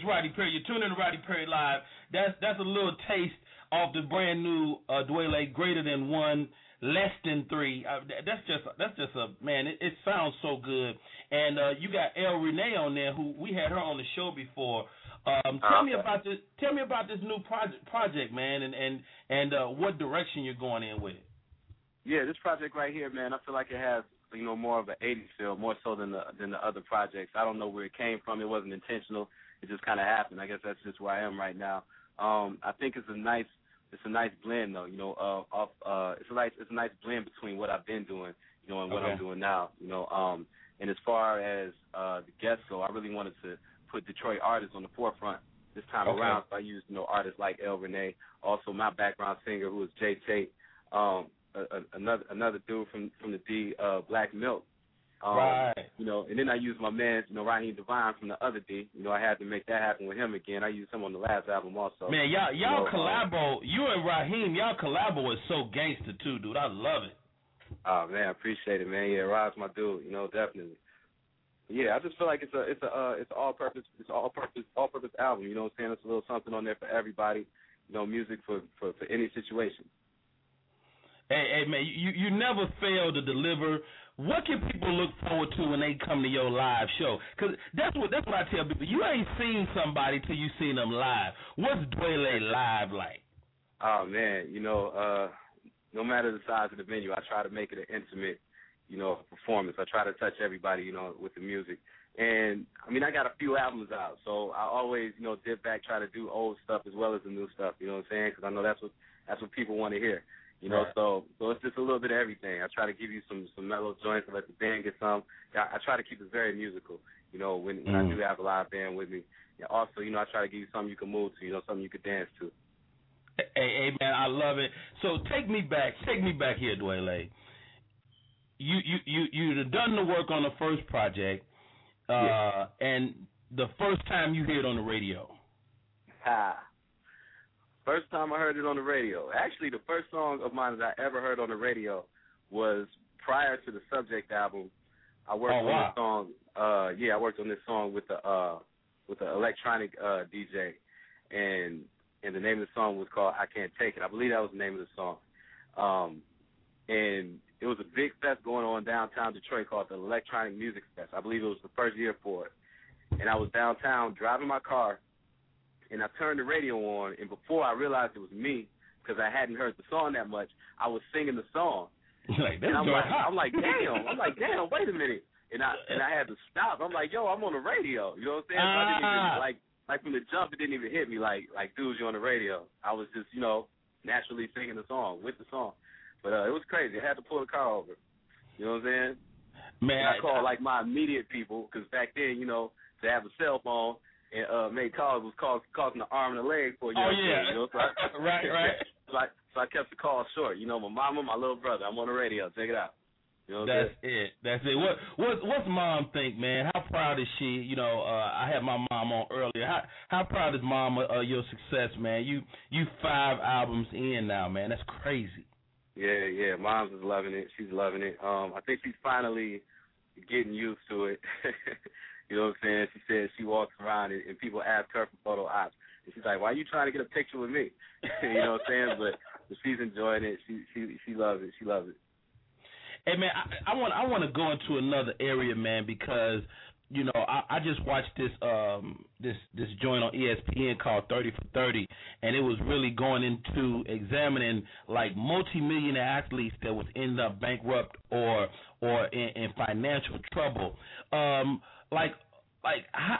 Speaker 2: It's Rodney Perry. You're tuning in to Rodney Perry Live. That's that's a little taste of the brand new uh, Dwele Greater Than One, Less Than Three. Uh, that's just that's just a man. It, it sounds so good. And uh, you got El Renee on there, who we had her on the show before. Um, tell me about this. Tell me about this new project, project, man, and and and uh, what direction you're going in with it.
Speaker 13: Yeah, this project right here, man, I feel like it has you know more of an '80s feel, more so than the than the other projects. I don't know where it came from. It wasn't intentional. It just kind of happened. I guess that's just where I am right now. Um, I think it's a nice it's a nice blend though. You know, uh, off uh, it's a nice it's a nice blend between what I've been doing, you know, and what
Speaker 2: Okay.
Speaker 13: I'm doing now. You know, um, and as far as uh, the guests go, I really wanted to put Detroit artists on the forefront this time
Speaker 2: Okay.
Speaker 13: around. So I used you know artists like El Renee, also my background singer who is Jay Tate. Um, a, a, another another dude from from the D, uh, Black Milk. Um,
Speaker 2: Right.
Speaker 13: You know, and then I used my man, you know, Raheem DeVaughn from the other D. You know, I had to make that happen with him again. I used him on the last album also.
Speaker 2: Man, y'all
Speaker 13: You
Speaker 2: y'all
Speaker 13: know, um,
Speaker 2: collabo. You and Raheem, y'all collabo is so gangster too, dude. I love it.
Speaker 13: Oh man, I appreciate it, man. Yeah, Rod's my dude. You know, definitely. Yeah, I just feel like it's a it's a uh, it's all purpose it's all purpose all purpose album. You know what I'm saying? It's a little something on there for everybody. You know, music for for for any situation.
Speaker 2: Hey, hey man, you you never fail to deliver. What can people look forward to when they come to your live show? Because that's what that's what I tell people. You ain't seen somebody till you seen them live. What's Dwele live like?
Speaker 13: Oh man, you know, uh no matter the size of the venue, I try to make it an intimate, you know, performance. I try to touch everybody, you know, with the music. And I mean, I got a few albums out, so I always, you know, dip back, try to do old stuff as well as the new stuff. You know what I'm saying? Because I know that's what that's what people want to hear. You know,
Speaker 2: Right.
Speaker 13: so so it's just a little bit of everything. I try to give you some some mellow joints and let the band get some. I, I try to keep it very musical. You know, when when I
Speaker 2: Mm.
Speaker 13: do have a live band with me. Yeah, also, you know, I try to give you something you can move to. You know, something you could dance to.
Speaker 2: Hey, hey man, I love it. So take me back, take me back here, Dwele. You you you you'd done the work on the first project, uh,
Speaker 13: Yeah.
Speaker 2: and the first time you hear it on the radio.
Speaker 13: Ha. First time I heard it on the radio. Actually, the first song of mine that I ever heard on the radio was prior to the Subject album. I worked
Speaker 2: Oh,
Speaker 13: on
Speaker 2: wow.
Speaker 13: this song. Uh, yeah, I worked on this song with the uh, with the electronic uh, DJ, and and the name of the song was called "I Can't Take It." I believe that was the name of the song. Um, and it was a big fest going on downtown Detroit called the Electronic Music Fest. I believe it was the first year for it. And I was downtown driving my car, and I turned the radio on, and before I realized it was me, because I hadn't heard the song that much, I was singing the song. <laughs>
Speaker 2: like
Speaker 13: And I'm like,
Speaker 2: hot.
Speaker 13: I'm like, <laughs> damn, I'm like, damn, wait a minute. And I and I had to stop. I'm like, yo, I'm on the radio. You know what I'm saying? So I didn't
Speaker 2: Ah.
Speaker 13: even like like from the jump, it didn't even hit me like like dudes, you're on the radio. I was just you know naturally singing the song with the song, but uh, it was crazy. I had to pull the car over. You know what I'm saying?
Speaker 2: Man,
Speaker 13: and I called like my immediate people because back then, you know, to have a cell phone and uh, make calls was cost, costing an arm and a leg for a
Speaker 2: Oh,
Speaker 13: young kid,
Speaker 2: yeah.
Speaker 13: You know, so I, <laughs>
Speaker 2: Right, right. <laughs>
Speaker 13: So I, so I kept the call short. You know, my mama, my little brother. I'm on the radio. Check it out. You know
Speaker 2: That's it. That's it. What what what's mom think, man? How proud is she? You know, uh, I had my mom on earlier. How how proud is mom of uh, your success, man? You you five albums in now, man. That's crazy.
Speaker 13: Yeah, yeah. Mom's is loving it. She's loving it. Um, I think she's finally getting used to it. <laughs> you know what I'm saying? She says she walks around and, and people ask her for photo ops, and she's like, "Why are you trying to get a picture with me?" <laughs> you know what I'm saying? But, but she's enjoying it. She she she loves it. She loves it.
Speaker 2: Hey man, I, I want I want to go into another area, man, because you know I, I just watched this um this this joint on ESPN called Thirty for Thirty, and it was really going into examining like multi-millionaire athletes that was ended up bankrupt or or in, in financial trouble. Um, like like how,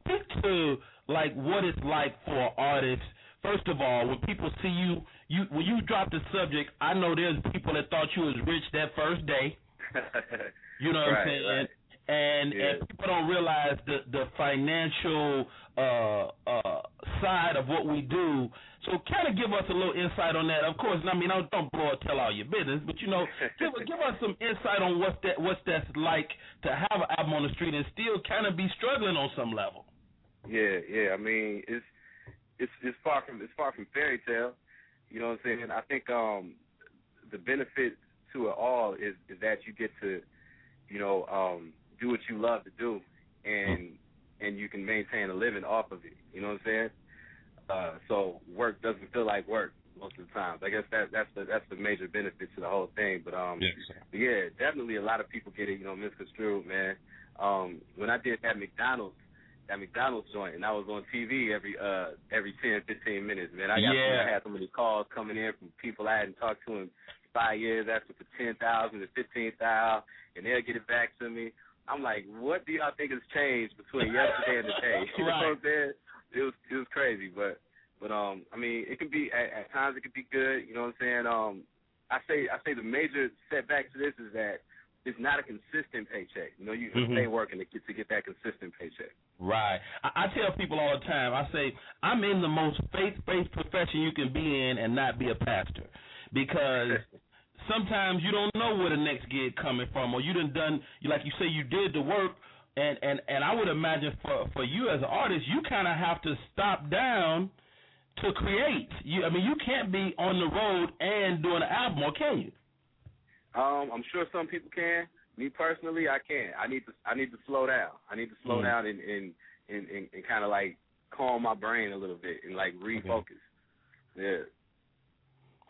Speaker 2: speak to like what it's like for artists. First of all, when people see you, you when you drop the subject, I know there's people that thought you was rich that first day. <laughs> You know what
Speaker 13: Right,
Speaker 2: I'm saying?
Speaker 13: right.
Speaker 2: And
Speaker 13: Yeah.
Speaker 2: and people don't realize the the financial uh uh side of what we do. So kind of give us a little insight on that. Of course, I mean, don't, don't blow or tell all your business, but you know, <laughs> give give us some insight on what's that what's that's like to have an album on the street and still kind of be struggling on some level.
Speaker 13: Yeah, yeah. I mean, it's it's it's far from it's far from fairy tale. You know what I'm saying? I think um the benefit to it all is is that you get to, you know, um do what you love to do and and you can maintain a living off of it. You know what I'm saying? Uh so work doesn't feel like work most of the time. I guess that that's the that's the major benefit to the whole thing. But um but yeah, definitely a lot of people get it, you know, misconstrued, man. Um when I did that McDonald's that McDonald's joint, and I was on TV every uh every ten, fifteen minutes. Man, I got
Speaker 2: Yeah.
Speaker 13: I had so many calls coming in from people I hadn't talked to in five years, asking for fifteen thousand and they'll get it back to me. I'm like, what do y'all think has changed between yesterday and today? <laughs> You know what I'm saying? It was it was crazy, but but um, I mean, it can be at, at times it can be good. You know what I'm saying? Um, I say I say the major setback to this is that it's not a consistent paycheck. You know, you
Speaker 2: Mhm.
Speaker 13: stay working to get to get that consistent paycheck.
Speaker 2: Right. I, I tell people all the time. I say I'm in the most faith-based profession you can be in and not be a pastor, because <laughs> sometimes you don't know where the next gig coming from, or you done done like you say you did the work, and and and I would imagine for for you as an artist, you kind of have to stop down to create. You, I mean, you can't be on the road and doing an album, or can you?
Speaker 13: Um, I'm sure some people can. Me personally, I can't. I need to. I need to slow down. I need to slow
Speaker 2: Mm.
Speaker 13: down and and and, and, and kind of like calm my brain a little bit and like refocus. Yeah.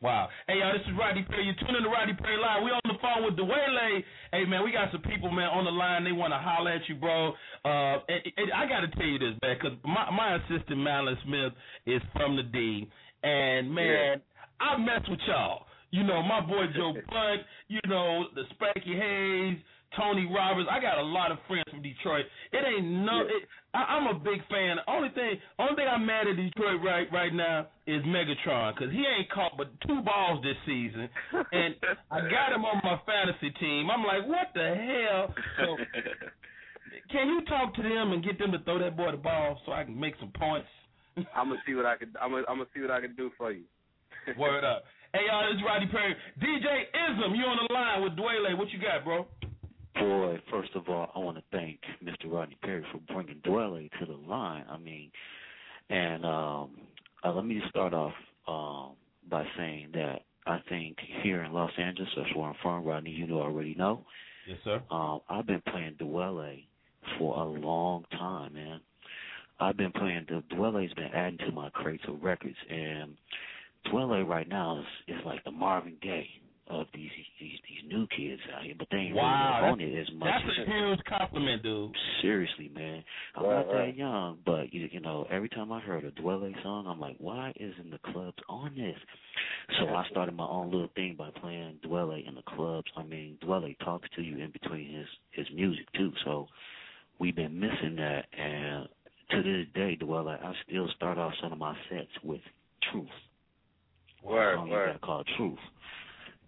Speaker 2: Wow. Hey, y'all, this is Rodney Perry. You're tuning to Rodney Perry Live. We on the phone with Dwele. Hey, man, we got some people, man, on the line. They want to holler at you, bro. Uh, and, and I got to tell you this, man, because my, my assistant, Madeline Smith, is from the D. And, man, I mess with y'all. You know, my boy Joe <laughs> Blunt, you know, the Spanky Hayes, Tony Roberts. I got a lot of friends from Detroit. It ain't no. It, I, I'm a big fan. Only thing, only thing I'm mad at Detroit right right now is Megatron because he ain't caught but two balls this season, and <laughs> I got him on my fantasy team. I'm like, what the hell? So, <laughs> can you talk to them and get them to throw that boy the ball so I can make some points? <laughs>
Speaker 13: I'm gonna see what I could. I'm gonna, I'm gonna see what I can do for you.
Speaker 2: Word up. Hey y'all, this is Rodney Perry. DJ Ism, you on the line with Dwele. What you got, bro?
Speaker 14: Boy, first of all, I want to thank Mr. Rodney Perry for bringing Dwele to the line. I mean, and um, uh, let me just start off um, by saying that I think here in Los Angeles, that's where I'm from, Rodney, you know already know.
Speaker 2: Yes, sir.
Speaker 14: Um, I've been playing Dwele for a long time, man. I've been playing the Dwele's been adding to my crates of records, and Dwele right now is is like the Marvin Gaye of these these these new kids out here, but they ain't
Speaker 2: Wow,
Speaker 14: really on it as much.
Speaker 2: That's
Speaker 14: as
Speaker 2: a huge compliment, dude.
Speaker 14: Seriously, man. I'm
Speaker 2: Right,
Speaker 14: not that
Speaker 2: right.
Speaker 14: young, but you you know, every time I heard a Dwele song, I'm like, why isn't the clubs on this? So I started my own little thing by playing Dwele in the clubs. I mean, Dwele talks to you in between his his music too. So we've been missing that, and to this day, Dwele, I still start off some of my sets with Truth.
Speaker 13: Word,
Speaker 14: a song
Speaker 13: word.
Speaker 14: you got called Truth.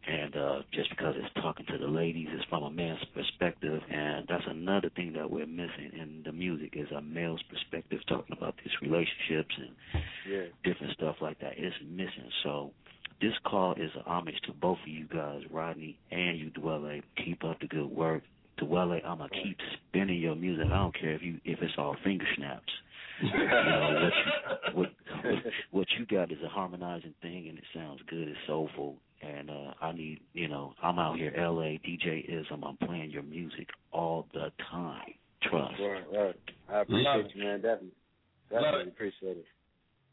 Speaker 14: And uh just because it's talking to the ladies, it's from a man's perspective, and that's another thing that we're missing in the music is a male's perspective, talking about these relationships and
Speaker 13: Yeah.
Speaker 14: different stuff like that. It's missing. So this call is a homage to both of you guys, Rodney and you, Dwele. Keep up the good work. Dwele, I'ma keep spinning your music. I don't care if you if it's all finger snaps. <laughs> you know, what, you, what, what what you got is a harmonizing thing and it sounds good, it's soulful. And uh I need you know, I'm out here LA, DJ Ism, I'm playing your music all the time. Trust.
Speaker 13: Right, right. I appreciate you, man. Definitely. Definitely appreciate it.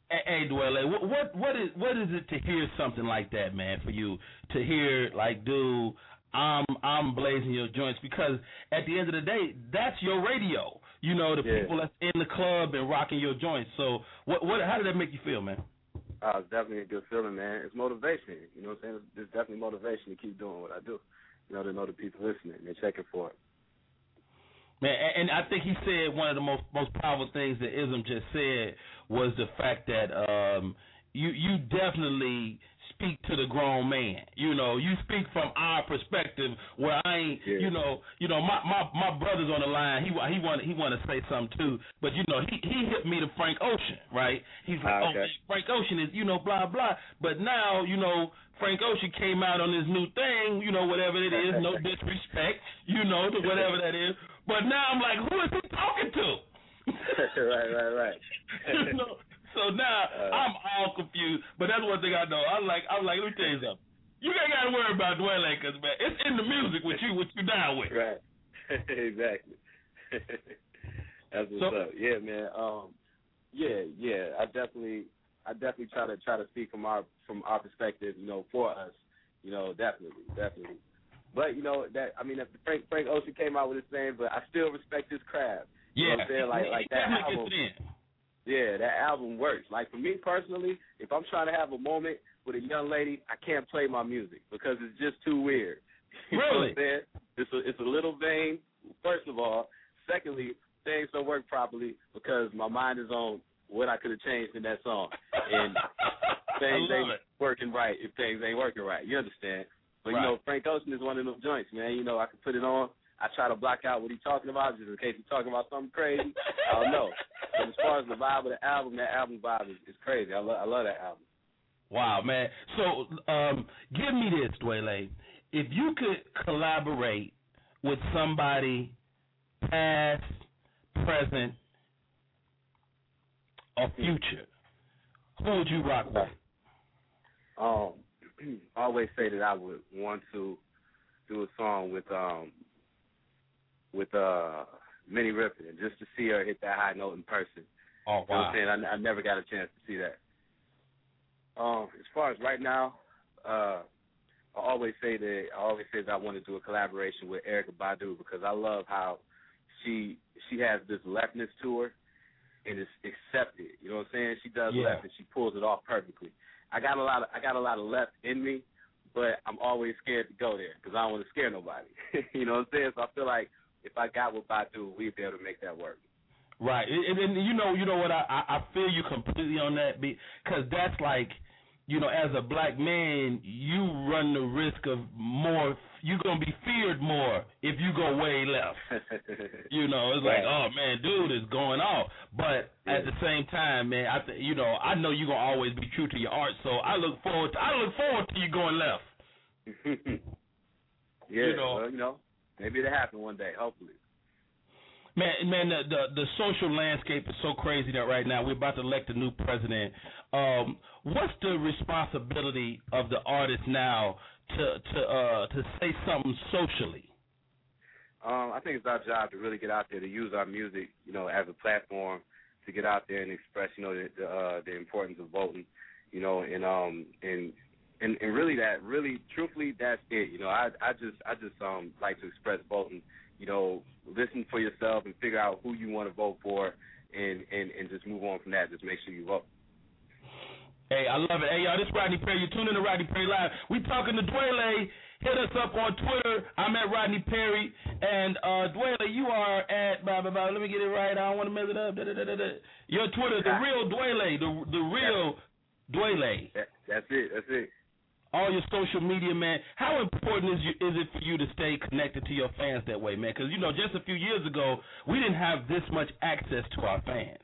Speaker 2: Hey, hey Dwele, what, what what is what is it to hear something like that, man? For you to hear like, dude, I'm I'm blazing your joints because at the end of the day, that's your radio. You know, the
Speaker 13: Yeah.
Speaker 2: people that's in the club and rocking your joints. So, what what how did that make you feel, man?
Speaker 13: Uh, it's definitely a good feeling, man. It's motivation. You know what I'm saying? It's definitely motivation to keep doing what I do. You know, to know the people listening, they're checking for it.
Speaker 2: Man, and, I think he said one of the most most powerful things that Ism just said was the fact that um you you definitely speak to the grown man. You know, you speak from our perspective where I ain't you know, you know my my my brother's on the line. He he want he want to say something too, but you know, he he hit me to Frank Ocean, right? He's like,
Speaker 13: Ah,
Speaker 2: "Oh, Frank Ocean is, you know, blah blah." But now, you know, Frank Ocean came out on this new thing, you know, whatever it is, no <laughs> disrespect, you know, to whatever that is. But now I'm like, who is he talking to? <laughs>
Speaker 13: right, right, right. <laughs>
Speaker 2: you know. So now
Speaker 13: Uh,
Speaker 2: I'm all confused. But that's one thing I know. I'm like, I'm like, let me tell you something. You ain't got to worry about Dwayne Lakers, man. It's in the music with you, what you down with.
Speaker 13: Right. <laughs> exactly. <laughs> That's what's
Speaker 2: So-
Speaker 13: up. Yeah, man. Um, yeah, yeah. I definitely, I definitely try to try to speak from our from our perspective. You know, for us. You know, definitely, definitely. But you know that I mean, if Frank Frank Ocean came out with his thing, but I still respect his craft. You
Speaker 2: Yeah.
Speaker 13: know what I'm saying? Like like that album.
Speaker 2: Gets it in.
Speaker 13: Yeah, that album works. Like for me personally, if I'm trying to have a moment with a young lady, I can't play my music because it's just too weird. <laughs> You
Speaker 2: Really?
Speaker 13: It's a it's a little vain. First of all, secondly, things don't work properly because my mind is on what I could have changed in that song, and <laughs> things ain't
Speaker 2: it.
Speaker 13: working right if things ain't working right. You understand? But you know, Frank Ocean is one of those joints, man. You know, I can put it on. I try to block out what he's talking about just in case he's talking about something crazy. I don't know. But as far as the vibe of the album, that album vibe is, is crazy. I love I love that album.
Speaker 2: Wow, man. So, um, give me this, Dwele. If you could collaborate with somebody past, present, or future, who would you rock with?
Speaker 13: Um, <clears throat> I always say that I would want to do a song with um with uh Minnie Riperton just to see her hit that high note in person.
Speaker 2: Oh, wow!
Speaker 13: You know what I'm saying? I, I never got a chance to see that. Um, as far as right now, uh, I always say that I always say that I want to do a collaboration with Erykah Badu because I love how she she has this leftness to her and it's accepted. You know what I'm saying? She does
Speaker 2: Yeah.
Speaker 13: left and she pulls it off perfectly. I got a lot of I got a lot of left in me, but I'm always scared to go there because I don't want to scare nobody. <laughs> you know what I'm saying? So I feel like if I got with Badu, we'd be able to make that work.
Speaker 2: Right, and, and you know, you know what? I I feel you completely on that because that's like, you know, as a black man, you run the risk of more. You're gonna be feared more if you go way left. <laughs> You know, it's like,
Speaker 13: Right.
Speaker 2: oh man, dude is going off. But at the same time, man, I th- you know, I know you're gonna always be true to your art. So I look forward. To, I look forward to you going left. <laughs>
Speaker 13: yeah,
Speaker 2: You know.
Speaker 13: well, you know, maybe it'll happen one day. Hopefully.
Speaker 2: Man, man, the, the the social landscape is so crazy that right now we're about to elect a new president. Um, what's the responsibility of the artist now to to uh to say something socially?
Speaker 13: Um, I think it's our job to really get out there to use our music, you know, as a platform to get out there and express, you know, the the, uh, the importance of voting, you know, and um and and and really that really truthfully that's it. You know, I I just I just um like to express voting. You know, listen for yourself and figure out who you want to vote for, and and and just move on from that. Just make sure you vote.
Speaker 2: Hey, I love it. Hey, y'all, this is Rodney Perry. You're tuning in to Rodney Perry Live. We talking to Dwele. Hit us up on Twitter. I'm at Rodney Perry. And uh Dwele, you are at blah blah blah. Let me get it right. I don't want to mess it up. Da, da, da, da, da. Your Twitter, the real Dwele, the the real Dwele.
Speaker 13: That, that's it. That's it.
Speaker 2: All your social media, man. How important is you, is it for you to stay connected to your fans that way, man? Because you know, just a few years ago, we didn't have this much access to our fans.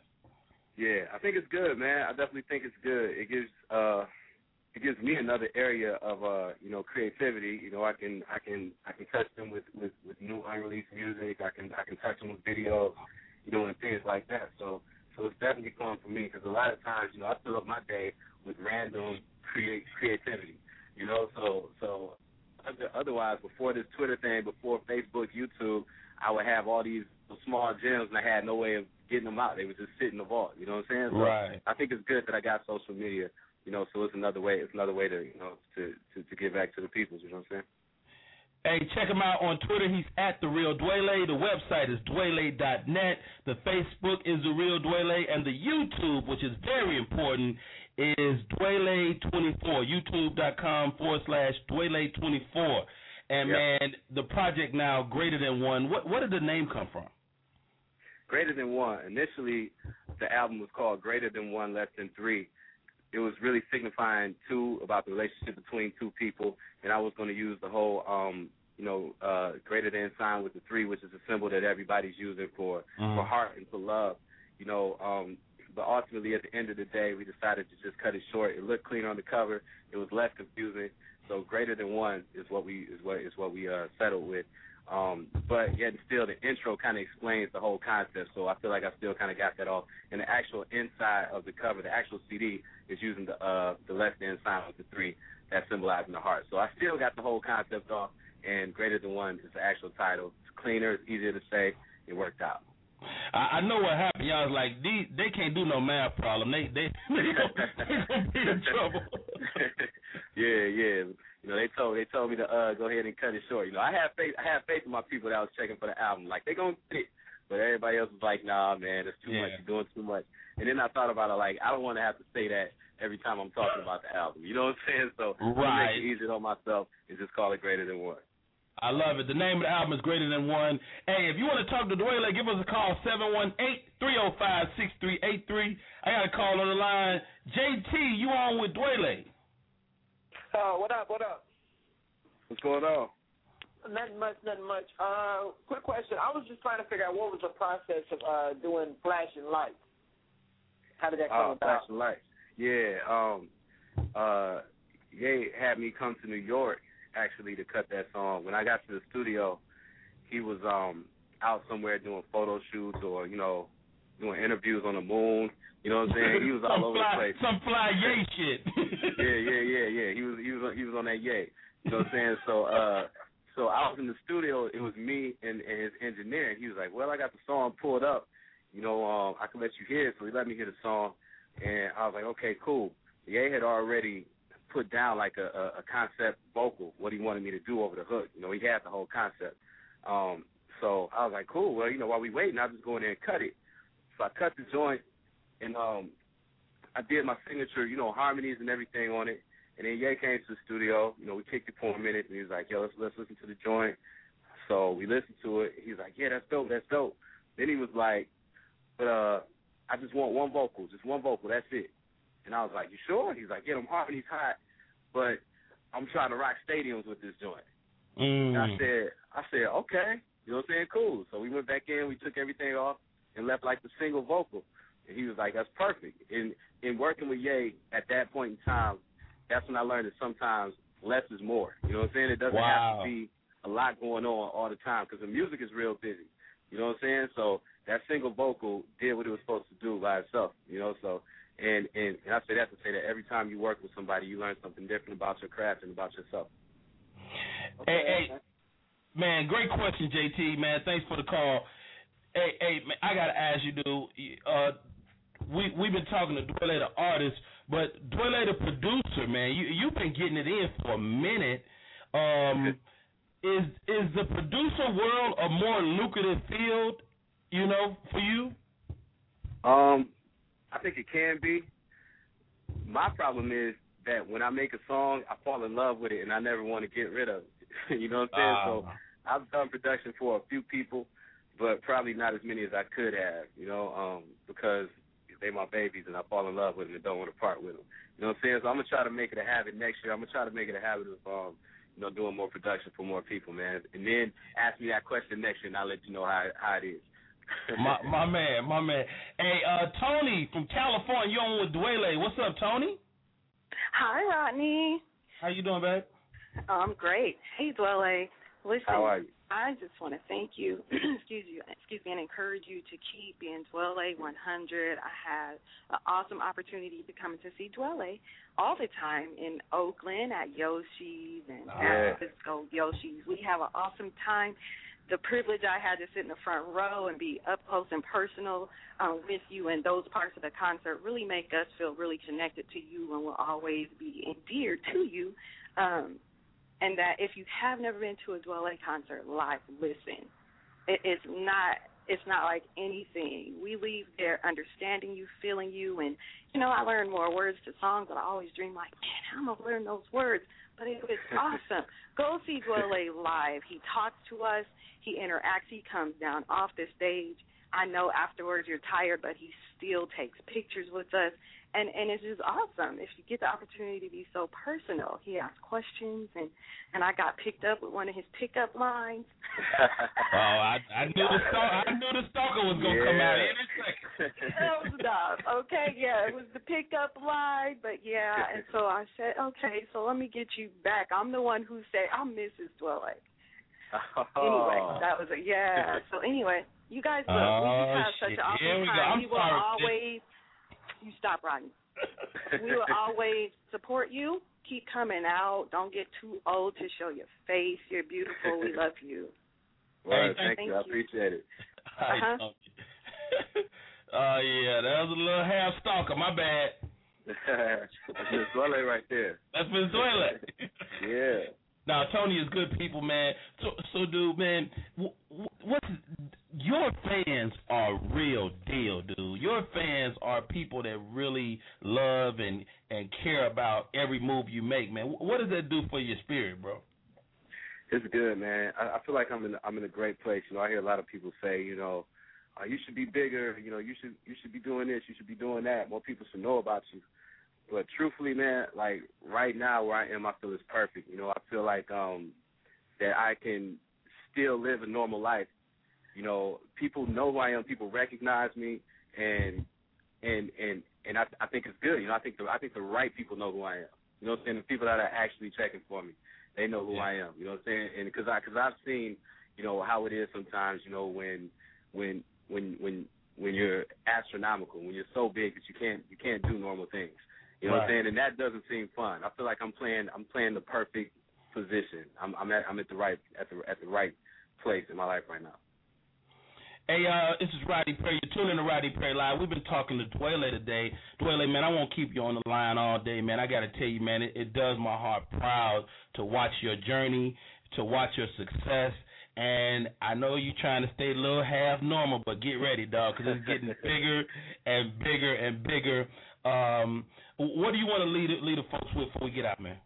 Speaker 13: Yeah, I think it's good, man. I definitely think it's good. It gives uh it gives me another area of uh you know creativity. You know, I can I can I can touch them with with with new unreleased music. I can I can touch them with videos, you know, and things like that. So so it's definitely fun for me because a lot of times you know I fill up my day with random create creativity. You know, so so otherwise before this Twitter thing, before Facebook, YouTube, I would have all these small gems and I had no way of getting them out. They would just sit in the vault. You know what I'm saying? So
Speaker 2: Right.
Speaker 13: I think it's good that I got social media. You know, so it's another way. It's another way to you know to to, to give back to the people. You know what I'm saying?
Speaker 2: Hey, check him out on Twitter. He's at the Real Dwele. The website is dwele.net. The Facebook is the Real Dwele, and the YouTube, which is very important, is Dwele24. YouTube.com forward slash Dwele24. And
Speaker 13: Yep.
Speaker 2: man, the project now greater than one. What what did the name come from?
Speaker 13: Greater than one. Initially, the album was called Greater Than One, Less Than Three. It was really signifying two about the relationship between two people, and I was going to use the whole, um, you know, uh, greater than sign with the three, which is a symbol that everybody's using for
Speaker 2: Mhm.
Speaker 13: for heart and for love. You know, um, but ultimately at the end of the day, we decided to just cut it short. It looked clean on the cover. It was less confusing. So greater than one is what we is what is what we uh, settled with. Um, but yet still, the intro kind of explains the whole concept. So I feel like I still kind of got that off. And the actual inside of the cover, the actual CD, is using the uh, the less than sign with the three, that symbolizing the heart. So I still got the whole concept off. And greater than one is the actual title. It's cleaner, it's easier to say. It worked out.
Speaker 2: I, I know what happened. Y'all was like, these, they can't do no math problem. They they <laughs> they gonna, they gonna be in trouble. <laughs>
Speaker 13: yeah, yeah. You know, they told they told me to uh go ahead and cut it short. You know, I have faith I have faith in my people that was checking for the album. Like they gonna get it. But everybody else was like, nah man, it's too much, you're doing too much. And then I thought about it like I don't wanna have to say that every time I'm talking about the album. You know what I'm saying? So I'm make it easier on myself and just call it greater than one.
Speaker 2: I love it. The name of the album is Greater Than One. Hey, if you want to talk to Dwele, give us a call, 718-305-6383. I got a call on the line. JT, you on with Dwele.
Speaker 15: Uh, what up? What up?
Speaker 13: What's going on?
Speaker 15: Nothing much. Nothing much. Uh, quick question. I was just trying to figure out what was the process of uh doing flashing lights. How did that come
Speaker 13: Oh,
Speaker 15: about?
Speaker 13: flashing lights. Yeah, um uh Ye had me come to New York actually to cut that song. When I got to the studio, he was um out somewhere doing photo shoots or, you know, doing interviews on the moon. You know what I'm saying? He was all over
Speaker 2: fly-
Speaker 13: the place.
Speaker 2: Some fly yay shit. <laughs>
Speaker 13: yeah, yeah, yeah, yeah. He was he was on- he was on that yay. You know what I'm saying? So uh so I was in the studio, it was me and, and his engineer and he was like, Well, I got the song pulled up, you know, um, I can let you hear it, so he let me hear the song and I was like, Okay, cool. Ye had already put down like a, a, a concept vocal, what he wanted me to do over the hook. You know, he had the whole concept. Um, so I was like, Cool, well, you know, while we waiting, I'll just go in there and cut it. So I cut the joint and um I did my signature, you know, harmonies and everything on it. And then Ye came to the studio. You know, we kicked it for a minute, and he was like, "Yo, let's let's listen to the joint." So we listened to it. He's like, "Yeah, that's dope. That's dope." Then he was like, "But uh, I just want one vocal, just one vocal. That's it." And I was like, "You sure?" He's like, "Yeah, them harmonies hot, but I'm trying to rock stadiums with this joint." And I
Speaker 2: Mm.
Speaker 13: said, I said, okay, you know what I'm saying? Cool. So we went back in, we took everything off, and left like the single vocal. And he was like, that's perfect. And in working with Ye at that point in time, that's when I learned that sometimes less is more. You know what I'm saying? It doesn't
Speaker 2: Wow.
Speaker 13: have to be a lot going on all the time because the music is real busy. You know what I'm saying? So that single vocal did what it was supposed to do by itself. You know, so and and, and I say that to say that every time you work with somebody, you learn something different about your craft and about yourself.
Speaker 2: Hey, hey, man, great question, JT. Man, thanks for the call. Hey, hey, man, I gotta ask you, dude. Uh, we we've been talking to Dwele the artist, but Dwele the producer, man. You you've been getting it in for a minute. Um, is is the producer world a more lucrative field? You know, for you?
Speaker 13: Um, I think it can be. My problem is that when I make a song, I fall in love with it, and I never want to get rid of it. <laughs> you know what I'm saying? so
Speaker 2: Ah.
Speaker 13: I've done production for a few people, but probably not as many as I could have. You know, um, because they my babies, and I fall in love with them and don't want to part with them. You know what I'm saying? So I'm gonna try to make it a habit next year. I'm gonna try to make it a habit of um, you know, doing more production for more people, man. And then ask me that question next year, and I'll let you know how how it is. <laughs>
Speaker 2: my my man, my man. Hey, uh, Tony from California, you on with Dwele? What's up, Tony?
Speaker 16: Hi, Rodney.
Speaker 2: How you doing, babe?
Speaker 16: I'm great. Hey, Dwele. Listen,
Speaker 13: How are you?
Speaker 16: I just want to thank you, <clears throat> excuse you, excuse me, and encourage you to keep being Dwele 100. I had an awesome opportunity to come to see Dwele all the time in Oakland at Yoshi's and
Speaker 13: Yeah.
Speaker 16: San Francisco Yoshi's. We have an awesome time. The privilege I had to sit in the front row and be up close and personal um, with you and those parts of the concert really make us feel really connected to you and will always be endeared to you. Um, and that if you have never been to a Dwele concert live, listen. It, it's not it's not like anything. We leave there understanding you, feeling you, and you know I learned more words to songs, but I always dream like, man, I'm gonna learn those words. But it was <laughs> awesome. Go see Dwele live. He talks to us. He interacts. He comes down off the stage. I know afterwards you're tired, but he still takes pictures with us, and and it's just awesome. If you get the opportunity to be so personal, he asked questions, and and I got picked up with one of his pickup lines. <laughs>
Speaker 2: Oh, I I knew the stalker, I knew the stalker was gonna come out
Speaker 13: Yeah.
Speaker 2: any second.
Speaker 16: that was enough. Okay, yeah, it was the pickup line, but yeah, and so I said, okay, so let me get you back. I'm the one who said I'm Mrs. Oh. Anyway,
Speaker 13: Oh.
Speaker 16: that was a yeah. <laughs> So anyway, you guys look, we
Speaker 2: Oh,
Speaker 16: just have such
Speaker 2: shit.
Speaker 16: an awesome
Speaker 2: we
Speaker 16: time. We will always you stop Rodney. we will always support you. Keep coming out. Don't get too old to show your face. You're beautiful. We love you. <laughs>
Speaker 13: Word,
Speaker 2: Hey,
Speaker 13: thank,
Speaker 16: thank
Speaker 13: you. I appreciate it.
Speaker 16: Uh-huh. <laughs>
Speaker 2: Oh yeah, that was a little half stalker. My bad. <laughs>
Speaker 13: That's Miss Dwele right there.
Speaker 2: That's Miss Dwele.
Speaker 13: Yeah.
Speaker 2: Now Tony is good people, man. So, so dude, man, wh- wh- what's your fans are real deal, dude. Your fans are people that really love and and care about every move you make, man. What does that do for your spirit, bro?
Speaker 13: It's good, man. I, I feel like I'm in I'm in a great place. You know, I hear a lot of people say, you know, uh, you should be bigger. You know, you should you should be doing this. You should be doing that. More people should know about you. But truthfully, man, like right now where I am, I feel it's perfect. You know, I feel like um that I can still live a normal life. You know, people know who I am. People recognize me, and and and and I I think it's good. You know, I think the I think the right people know who I am. You know what I'm saying? The people that are actually checking for me, they know who I am. You know what I'm saying? And because I because I've seen you know how it is sometimes. You know when when when when when you're astronomical, when you're so big that you can't you can't do normal things. You know what I'm saying? And that doesn't seem fun. I feel like I'm playing I'm playing the perfect position. I'm I'm at I'm at the right at the at the right place in my life right now.
Speaker 2: Hey, uh, this is Rodney Perry. You're tuning in to Rodney Perry Live. We've been talking to Dwele today. Dwele, man, I won't keep you on the line all day, man. I got to tell you, man, it, it does my heart proud to watch your journey, to watch your success. And I know you're trying to stay a little half normal, but get ready, dog, because it's getting <laughs> bigger and bigger and bigger. Um, what do you want to lead lead the folks with before we get out, man?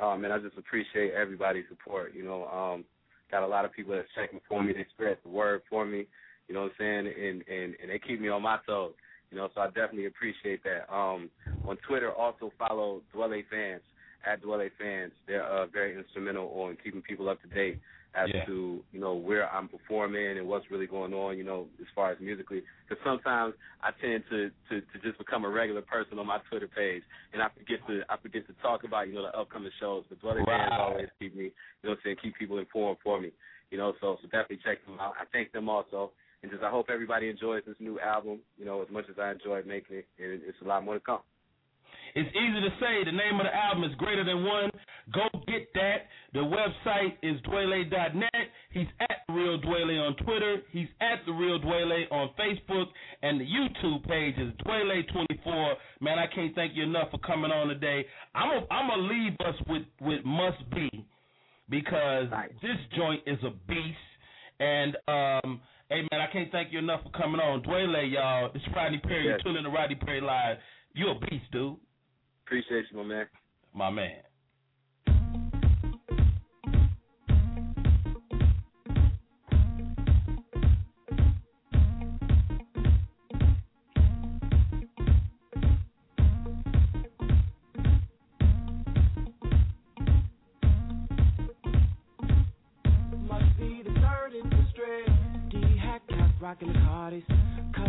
Speaker 13: Oh man, I just appreciate everybody's support. You know, um, got a lot of people that's checking for me, they spread the word for me. You know what I'm saying? And and and they keep me on my toes. You know, so I definitely appreciate that. Um, on Twitter, also follow Dwele fans at Dwele fans. They're uh, very instrumental on keeping people up to date as
Speaker 2: Yeah.
Speaker 13: to you know where I'm performing and what's really going on. You know, as far as musically, because sometimes I tend to, to to just become a regular person on my Twitter page, and I forget to I forget to talk about you know the upcoming shows. But fans
Speaker 2: Right.
Speaker 13: always keep me, you know, saying keep people informed for me. You know, so so definitely check them out. I thank them also. And just I hope everybody enjoys this new album, you know, as much as I enjoyed making it, and it's a lot more to come.
Speaker 2: It's easy to say. The name of the album is Greater Than One. Go get that. The website is Dwele.net. He's at The Real Dwele on Twitter. He's at The Real Dwele on Facebook. And the YouTube page is Dwele24. Man, I can't thank you enough for coming on today. I'm going I'm to leave us with, with Must Be because this joint is a beast. And, um, hey, man, I can't thank you enough for coming on. Dwele, y'all. It's Rodney Perry.
Speaker 13: Yes.
Speaker 2: You're tuning to Rodney Perry Live. You're a beast, dude.
Speaker 13: Appreciate you, my man.
Speaker 2: My man.
Speaker 12: Must be the third industry. D hack cat rocking the Cardis. Calypso with Bacardi. Deuce two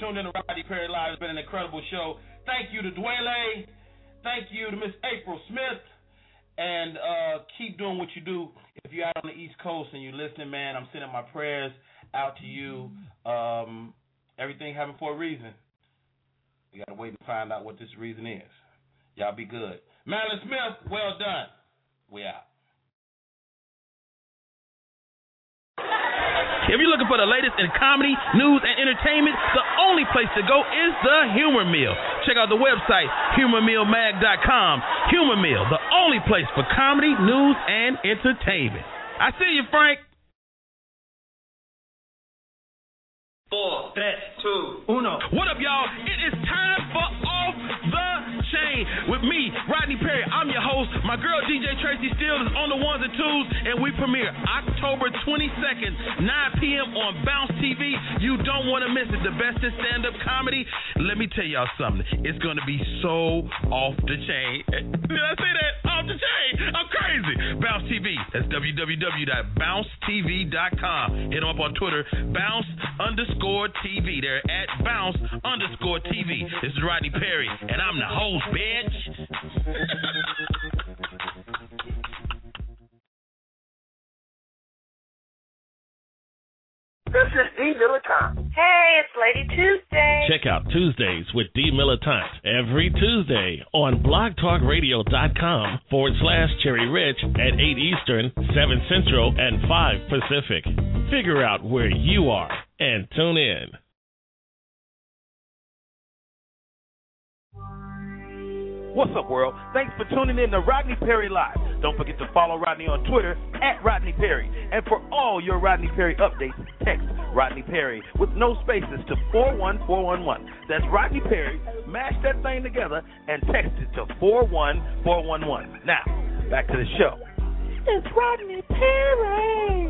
Speaker 17: tuned in to Rodney Perry Live. It's been an incredible show. Thank you to Dwele. Thank you to Miss April Smith. And uh, keep doing what you do. If you're out on the East Coast and you're listening, man, I'm sending my prayers out to you. Um, everything happened for a reason. You gotta wait and find out what this reason is. Y'all be good. Madeline Smith, well done. We out.
Speaker 2: If you're looking for the latest in comedy, news, and entertainment, the only place to go is the Humor Mill. Check out the website, humormillmag.com. Humor Mill, the only place for comedy, news, and entertainment. I see you, Frank.
Speaker 5: Four, three, two, uno.
Speaker 2: What up, y'all? It is time chain with me, Rodney Perry. I'm your host. My girl DJ Tracy Steele is on the ones and twos, and we premiere October 22nd, 9 p.m. on Bounce TV. You don't want to miss it. The best in stand up comedy. Let me tell y'all something. It's going to be so off the chain. Eh, did I say that? Off the chain. I'm crazy. Bounce TV. That's www.bouncetv.com. Hit them up on Twitter, bounce underscore TV. They're at bounce underscore TV. This is Rodney Perry, and I'm the host.
Speaker 18: Hey, it's Lady Tuesday.
Speaker 8: Check out Tuesdays with D Militant every Tuesday on blogtalkradio.com forward slash Cherry Rich at 8 Eastern, 7 Central, and 5 Pacific. Figure out where you are and tune in.
Speaker 19: What's up, world? Thanks for tuning in to Rodney Perry Live. Don't forget to follow Rodney on Twitter at Rodney Perry. And for all your Rodney Perry updates, text Rodney Perry with no spaces to 41411. That's Rodney Perry. Mash that thing together and text it to 41411. Now, back to the show. It's Rodney Perry.